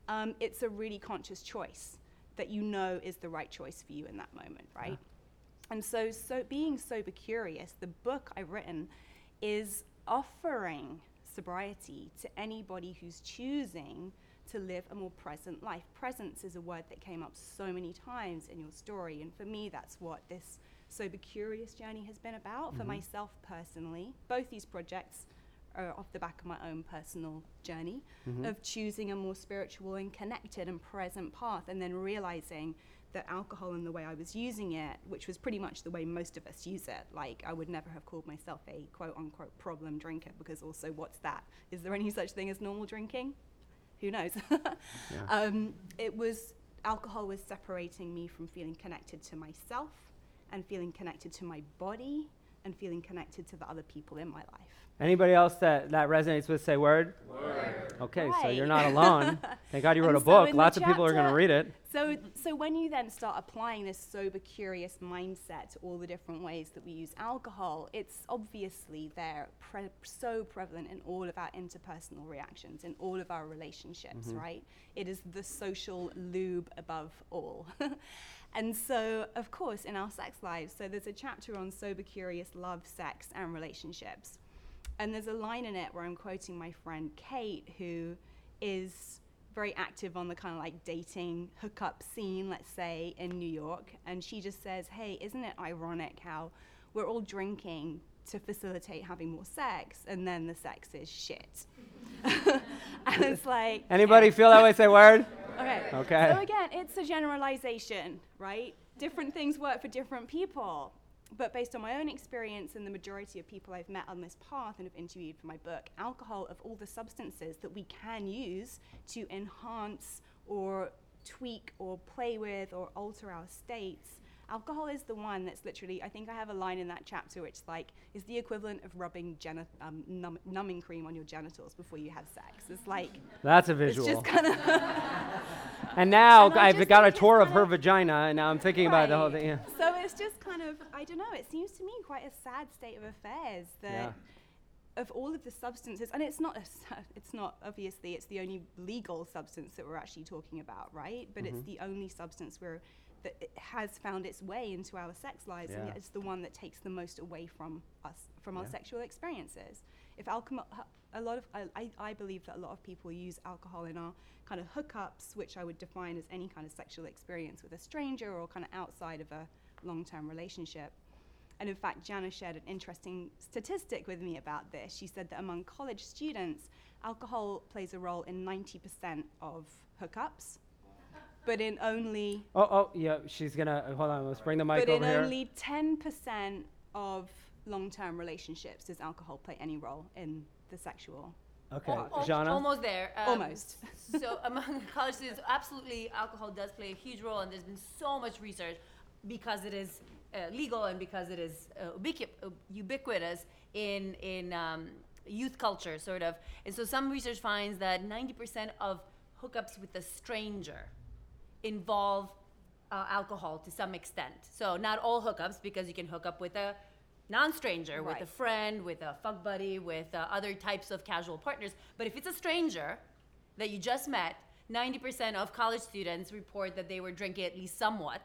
um, it's a really conscious choice that you know is the right choice for you in that moment, right? And so, so being sober curious, the book I've written is offering sobriety to anybody who's choosing to live a more present life. Presence is a word that came up so many times in your story, and for me, that's what this sober curious journey has been about for Mhm. myself personally. Both these projects are off the back of my own personal journey Mhm. of choosing a more spiritual and connected and present path, and then realizing that alcohol and the way I was using it, which was pretty much the way most of us use it. Like, I would never have called myself a quote unquote problem drinker because also, what's that? Is there any such thing as normal drinking? Who knows? <laughs> um, it was, alcohol was separating me from feeling connected to myself and feeling connected to my body and feeling connected to the other people in my life. Anybody else that, that resonates with say word? Word. Okay, so you're not alone. <laughs> Thank God you wrote And a so book. in the Lots of people are going to read it. So, so when you then start applying this sober, curious mindset to all the different ways that we use alcohol, it's obviously there, pre- so prevalent in all of our interpersonal reactions, in all of our relationships, Mhm. right? It is the social lube above all. <laughs> and so, of course, in our sex lives, so there's a chapter on sober, curious love, sex, and relationships. And there's a line in it where I'm quoting my friend Kate, who is very active on the kind of like dating hookup scene, let's say, in New York. And she just says, Hey, isn't it ironic how we're all drinking to facilitate having more sex, and then the sex is shit? <laughs> and it's like. Anybody feel that way? Say word. <laughs> Okay. Okay. So again, it's a generalization, right? Different things work for different people. But based on my own experience and the majority of people I've met on this path and have interviewed for my book, alcohol, of all the substances that we can use to enhance or tweak or play with or alter our states, alcohol is the one that's literally, I think I have a line in that chapter which like is the equivalent of rubbing geni- um, numb- numbing cream on your genitals before you have sex. It's like, That's a visual. it's just kind of. <laughs> And now And I've got a tour of her vagina, and now I'm thinking about the whole thing. Yeah. So it's just kind of, I don't know, it seems to me quite a sad state of affairs that Yeah. of all of the substances, and it's not, a, <laughs> it's not, obviously, it's the only legal substance that we're actually talking about, right? But it's Mhm. the only substance where that it has found its way into our sex lives, and yet it's the one that takes the most away from us, from our sexual experiences. If alcohol, a lot of, I, I, I believe that a lot of people use alcohol in our kind of hookups, which I would define as any kind of sexual experience with a stranger or kind of outside of a long-term relationship. And in fact, Zhana shared an interesting statistic with me about this. She said that among college students, alcohol plays a role in 90% of hookups, but in only Oh, oh, yeah. She's gonna hold on. Let's bring the mic but in over here. only 10% of long-term relationships does alcohol play any role in the sexual Okay, part. Al- Zhana. Almost there. Um, Almost. <laughs> so among <laughs> college students, absolutely, alcohol does play a huge role, and there's been so much research because it is uh, legal and because it is uh, ubiqui- uh, ubiquitous in in um, youth culture, sort of. And so some research finds that 90% of hookups with a stranger involve uh, alcohol to some extent. So not all hookups, because you can hook up with a non-stranger, with a Right. friend, with a fuck buddy, with uh, other types of casual partners. But if it's a stranger that you just met, 90% of college students report that they were drinking at least somewhat,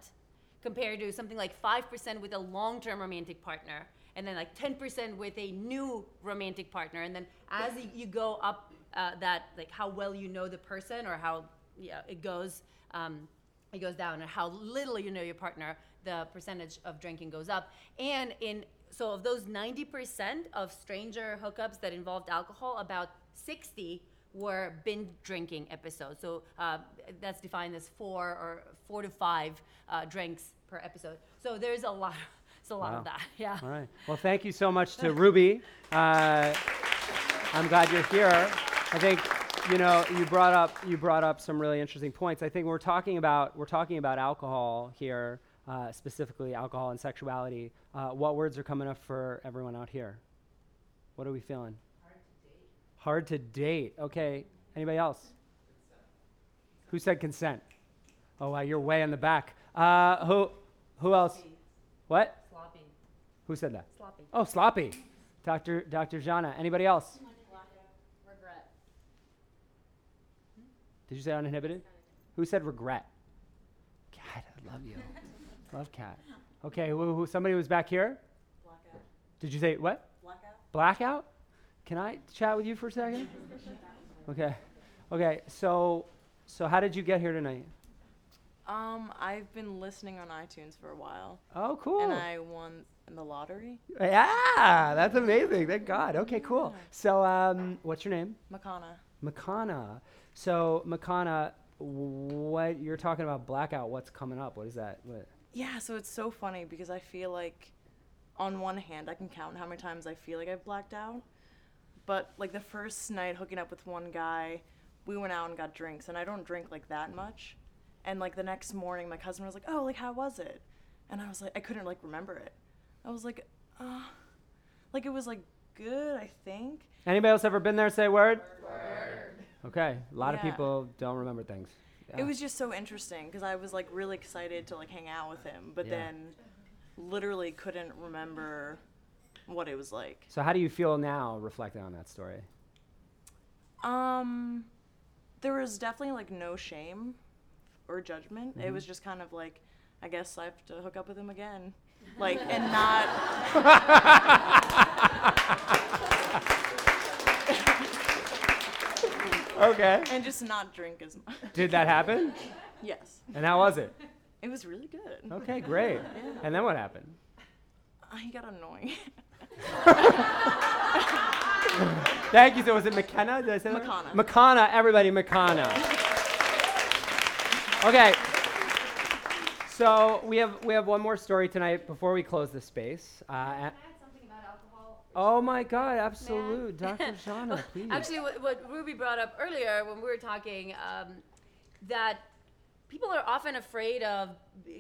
compared to something like 5% with a long-term romantic partner, and then like 10% with a new romantic partner. And then as you go up uh, that, like how well you know the person or how yeah, it goes, um, it goes down, and how little you know your partner, the percentage of drinking goes up. And in so of those 90% of stranger hookups that involved alcohol, about 60 were binge drinking episodes. So uh, that's defined as four or four to five uh, drinks per episode. So there's a lot. It's a lot Wow. of that. <laughs> Yeah. All right. Well, thank you so much to <laughs> Ruby. Uh, I'm glad you're here. I think you know you brought up you brought up some really interesting points. I think we're talking about we're talking about alcohol here, uh, specifically alcohol and sexuality. Uh, what words are coming up for everyone out here? What are we feeling? Hard to date. Hard to date. Okay. Anybody else? Who said consent? Oh wow, you're way in the back. Uh, who who else? What? Sloppy. Who said that? Sloppy. Oh, sloppy. Dr. Dr. Zhana. Anybody else? Did you say uninhibited? Who said regret? Cat, I love you. <laughs> love cat. Okay, who, who, somebody was back here? Blackout. Did you say what? Blackout. Blackout? Can I chat with you for a second? <laughs> Okay. Okay, so so how did you get here tonight? Um, I've been listening on iTunes for a while. Oh, cool. And I won in the lottery. Yeah, that's amazing. Thank God. Okay, cool. So um, what's your name? Makana. Makana. So Makana, what you're talking about blackout? What's coming up? What is that? What? Yeah, so it's so funny because I feel like, on one hand, I can count how many times I feel like I've blacked out. But like the first night hooking up with one guy, we went out and got drinks, and I don't drink like that much. And like the next morning, my cousin was like, "Oh, like how was it?" And I was like, I couldn't like remember it. I was like, uh, like it was like good, I think. Anybody else ever been there? Say word. Okay, a lot of people don't remember things. It was just so interesting because I was like really excited to like hang out with him, but Yeah. then literally couldn't remember what it was like. So how do you feel now, reflecting on that story? Um, there was definitely like no shame or judgment. It Mhm. was just kind of like, I guess I have to hook up with him again, like and not. <laughs> Okay. And just not drink as much. Did that happen? Yes. And how was it? It was really good. Okay, great. <laughs> Yeah. And then what happened? I got annoying. <laughs> Thank you. So was it McKenna? Did I say that? McConna. McConna. Everybody, McKenna. Okay. So we have we have one more story tonight before we close the space. Uh, oh my God! Absolute, Dr. <laughs> Zhana, please. Actually, what, what Ruby brought up earlier when we were talking, um, that people are often afraid of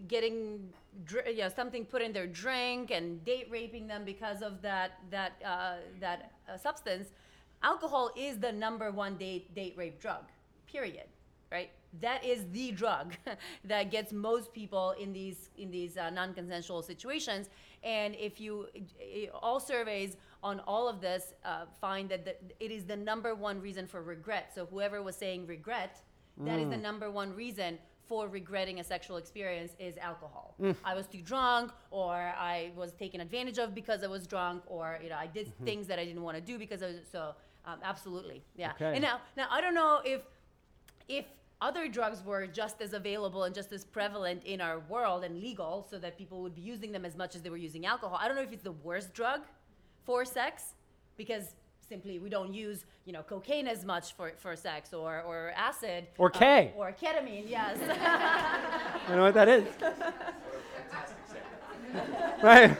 getting dr- you know, something put in their drink and date raping them because of that that uh, that uh, substance. Alcohol is the number one date date rape drug. Period. Right. That is the <laughs> drug <laughs> that gets most people in these in these uh, non-consensual situations. And if you all surveys on all of this uh, find that the, it is the number one reason for regret. So whoever was saying regret, that is the Mm. number one reason for regretting a sexual experience is alcohol. Mm. I was too drunk, or I was taken advantage of because I was drunk, or you know I did Mhm. things that I didn't want to do because I was so. Um, absolutely, yeah. Okay. And now, now I don't know if if other drugs were just as available and just as prevalent in our world and legal so that people would be using them as much as they were using alcohol i don't know if it's the worst drug for sex because simply we don't use you know cocaine as much for, for sex or, or acid Or uh, K. or ketamine yes <laughs> I know what that is. right.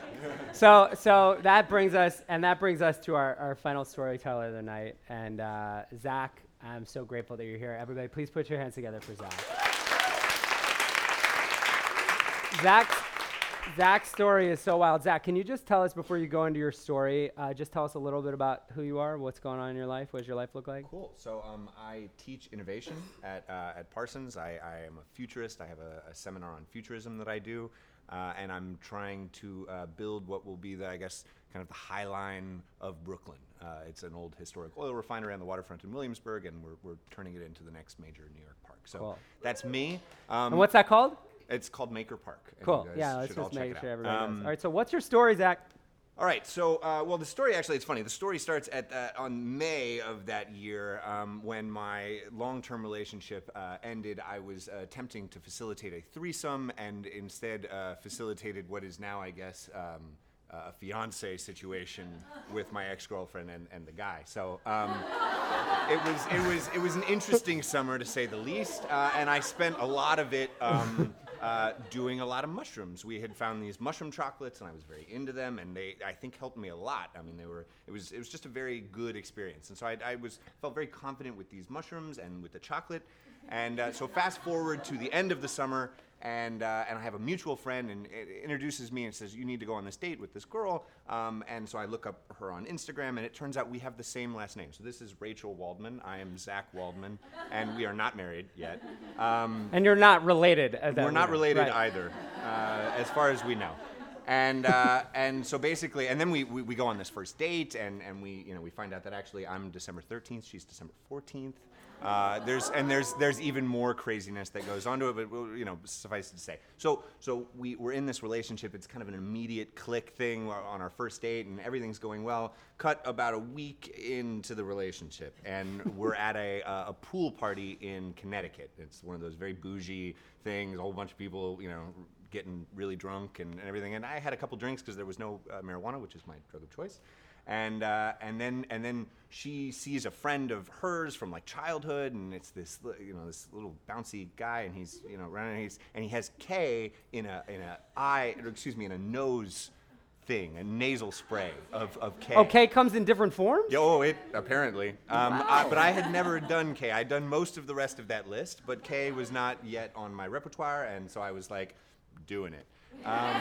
So, so that brings us, and that brings us to our, our final storyteller of the night. And uh, Zach, I'm so grateful that you're here. Everybody, please put your hands together for Zach. Zach's, Zach's story is so wild. Zach, can you just tell us before you go into your story, uh, just tell us a little bit about who you are, what's going on in your life, what does your life look like? Cool. So um, I teach innovation at, uh, at Parsons. I, I am a futurist. I have a, a seminar on futurism that I do. Uh, and I'm trying to uh, build what will be the, I guess, kind of the high line of Brooklyn. Uh, it's an old historic oil refinery on the waterfront in Williamsburg, and we're, we're turning it into the next major New York park. So Cool. that's me. Um, and what's that called? It's called Maker Park. Cool. Yeah, let's just make sure everybody knows. Um, All right, so what's your story, Zach? All right, so uh, well, the story actually it's funny. The story starts at uh, on May of that year um, when my long-term relationship uh, ended. I was uh, attempting to facilitate a threesome, and instead uh, facilitated what is now, I guess. Um, a fiance situation with my ex-girlfriend and, and the guy. So um, it was it was it was an interesting summer to say the least, uh, and I spent a lot of it um, uh, doing a lot of mushrooms. We had found these mushroom chocolates, and I was very into them, and they I think helped me a lot. I mean, they were it was it was just a very good experience, and so I, I was felt very confident with these mushrooms and with the chocolate. And uh, so fast forward to the end of the summer, and uh, and I have a mutual friend, and it introduces me and says, "You need to go on this date with this girl." Um, and so I look up her on Instagram, and it turns out we have the same last name. So this is Rachel Waldman. I am Zach Waldman, and we are not married yet. Um, And you're not related. As we're not related Right. either, uh, as far as we know. And uh, and so basically, and then we, we, we go on this first date, and, and we you know we find out that actually I'm December 13th, she's December 14th. Uh, there's and there's there's even more craziness that goes onto it, but you know suffice it to say. So so we we're in this relationship. It's kind of an immediate click thing on our first date, and everything's going well. Cut about a week into the relationship, and we're at a a pool party in Connecticut. It's one of those very bougie things. A whole bunch of people, you know, getting really drunk and, and everything. And I had a couple drinks because there was no uh, marijuana, which is my drug of choice. And uh, and then and then she sees a friend of hers from like childhood, and it's this you know this little bouncy guy, and he's you know running, and, he's, and he has K in a in a eye, or excuse me, in a nose thing, a nasal spray of of K. Okay, comes in different forms? Oh, it apparently. Um, I- but I had never done K. I'd done most of the rest of that list, but K was not yet on my repertoire, and so I was like, doing it. Um,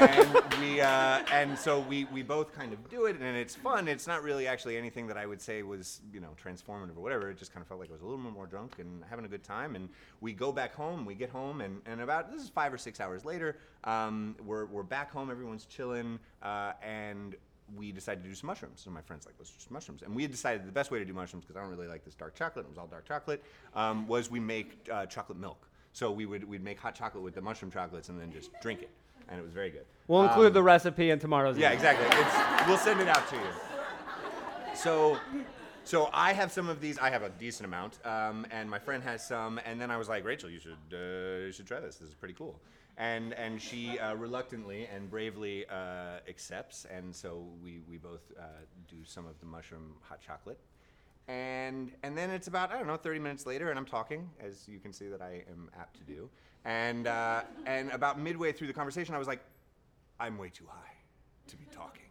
and we uh, and so we we both kind of do it, and it's fun. It's not really actually anything that I would say was you know transformative or whatever. It just kind of felt like I was a little bit more drunk and having a good time. And we go back home. We get home, and, and about this is five or six hours later. Um, we're we're back home. Everyone's chilling, uh, and we decided to do some mushrooms. So my friend's like, let's do some mushrooms. And we had decided the best way to do mushrooms, because I don't really like this dark chocolate, it was all dark chocolate, um, was we make uh, chocolate milk. So we would we'd make hot chocolate with the mushroom chocolates and then just drink it. And it was very good. We'll include Um, the recipe in tomorrow's Yeah, email. exactly. It's, we'll send it out to you. So, so I have some of these. I have a decent amount, um, and my friend has some. And then I was like, Rachel, you should uh, you should try this. This is pretty cool. And and she uh, reluctantly and bravely uh, accepts. And so we we both uh, do some of the mushroom hot chocolate. And and then it's about I don't know 30 minutes later, and I'm talking, as you can see that I am apt to do. And uh, and about midway through the conversation, I was like, I'm way too high to be talking.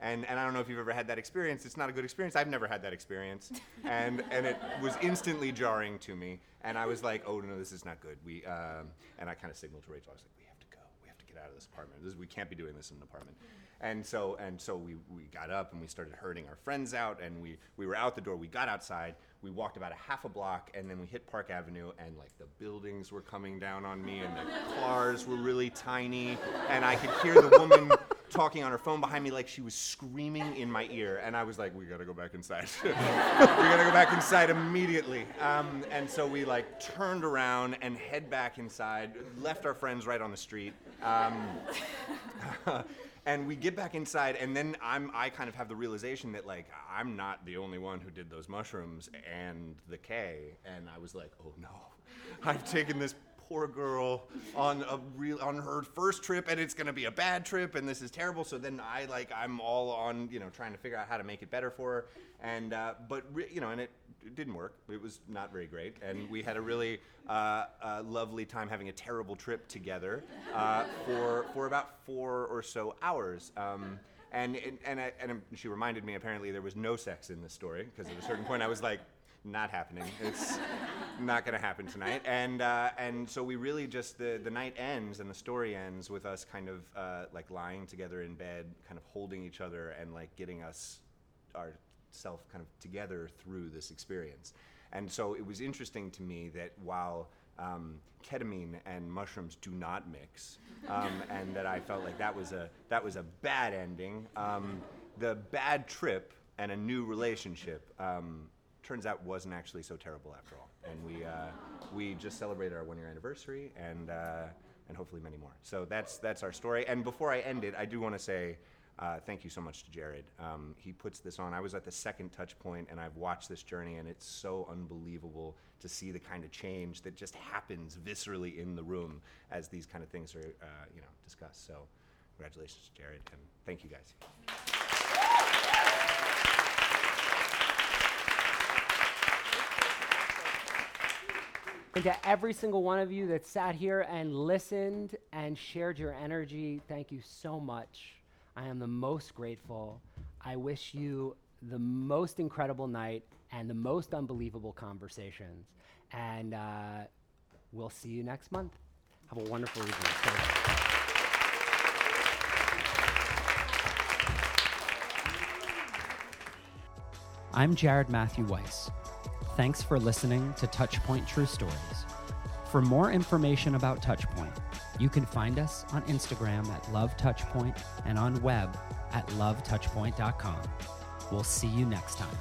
And, and I don't know if you've ever had that experience. It's not a good experience. I've never had that experience. And, and it was instantly jarring to me. And I was like, oh, no, this is not good. We, um, and I kind of signaled to Rachel, I was like, we have to go. We have to get out of this apartment. This, we can't be doing this in an apartment. And so, and so we, we got up and we started herding our friends out. And we, we were out the door. We got outside. We walked about a half a block. And then we hit Park Avenue. And like the buildings were coming down on me. And the cars were really tiny. And I could hear the woman <laughs> talking on her phone behind me like she was screaming in my ear and i was like we gotta go back inside <laughs> we gotta go back inside immediately um, and so we like turned around and head back inside left our friends right on the street um, <laughs> and we get back inside and then i'm i kind of have the realization that like i'm not the only one who did those mushrooms and the k and i was like oh no. <laughs> I've taken this poor girl on a real on her first trip and it's going to be a bad trip and this is terrible. So then i like i'm all on you know trying to figure out how to make it better for her. And uh, but re- you know and it, it didn't work. It was not very great. And we had a really uh, uh, lovely time having a terrible trip together uh, for for about four or so hours. Um, and and and, I, and she reminded me apparently there was no sex in this story because at a certain point I was like, not happening. It's <laughs> not going to happen tonight. And uh, and so we really just the the night ends and the story ends with us kind of uh, like lying together in bed, kind of holding each other and like getting us ourself kind of together through this experience. And so it was interesting to me that while um, ketamine and mushrooms do not mix, um, <laughs> and that I felt like that was a that was a bad ending. Um, the bad trip and a new relationship um, turns out wasn't actually so terrible after all. And we uh, we just celebrated our one year anniversary and uh, and hopefully many more. So that's that's our story. And before I end it, I do want to say. Uh, thank you so much to Jared. Um, he puts this on. I was at the second touch point, and I've watched this journey, and it's so unbelievable to see the kind of change that just happens viscerally in the room as these kind of things are, uh, you know, discussed. So, congratulations, Jared, and thank you guys. And to every single one of you that sat here and listened and shared your energy, thank you so much. I am the most grateful. I wish you the most incredible night and the most unbelievable conversations. And uh, we'll see you next month. Have a wonderful evening. I'm Jared Matthew Weiss. Thanks for listening to Touchpoint True Stories. For more information about Touchpoint, you can find us on Instagram at Love Touchpoint and on web at lovetouchpoint.com. We'll see you next time.